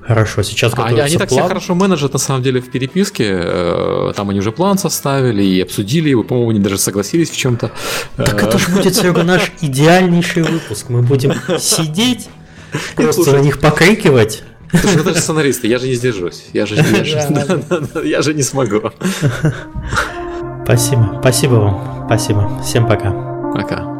Speaker 2: хорошо. Сейчас
Speaker 1: они, они так себя хорошо менеджат, на самом деле, в переписке. Э, там они уже план составили и обсудили его. По-моему, они даже согласились в чем-то.
Speaker 2: Так это же будет, Серега, наш идеальнейший выпуск. Мы будем сидеть, просто на них покрикивать.
Speaker 1: Слушай, это же сценаристы, я же не сдержусь. Я же, я же, я же не смогу.
Speaker 2: Спасибо. Спасибо вам. Спасибо. Всем пока.
Speaker 1: Пока.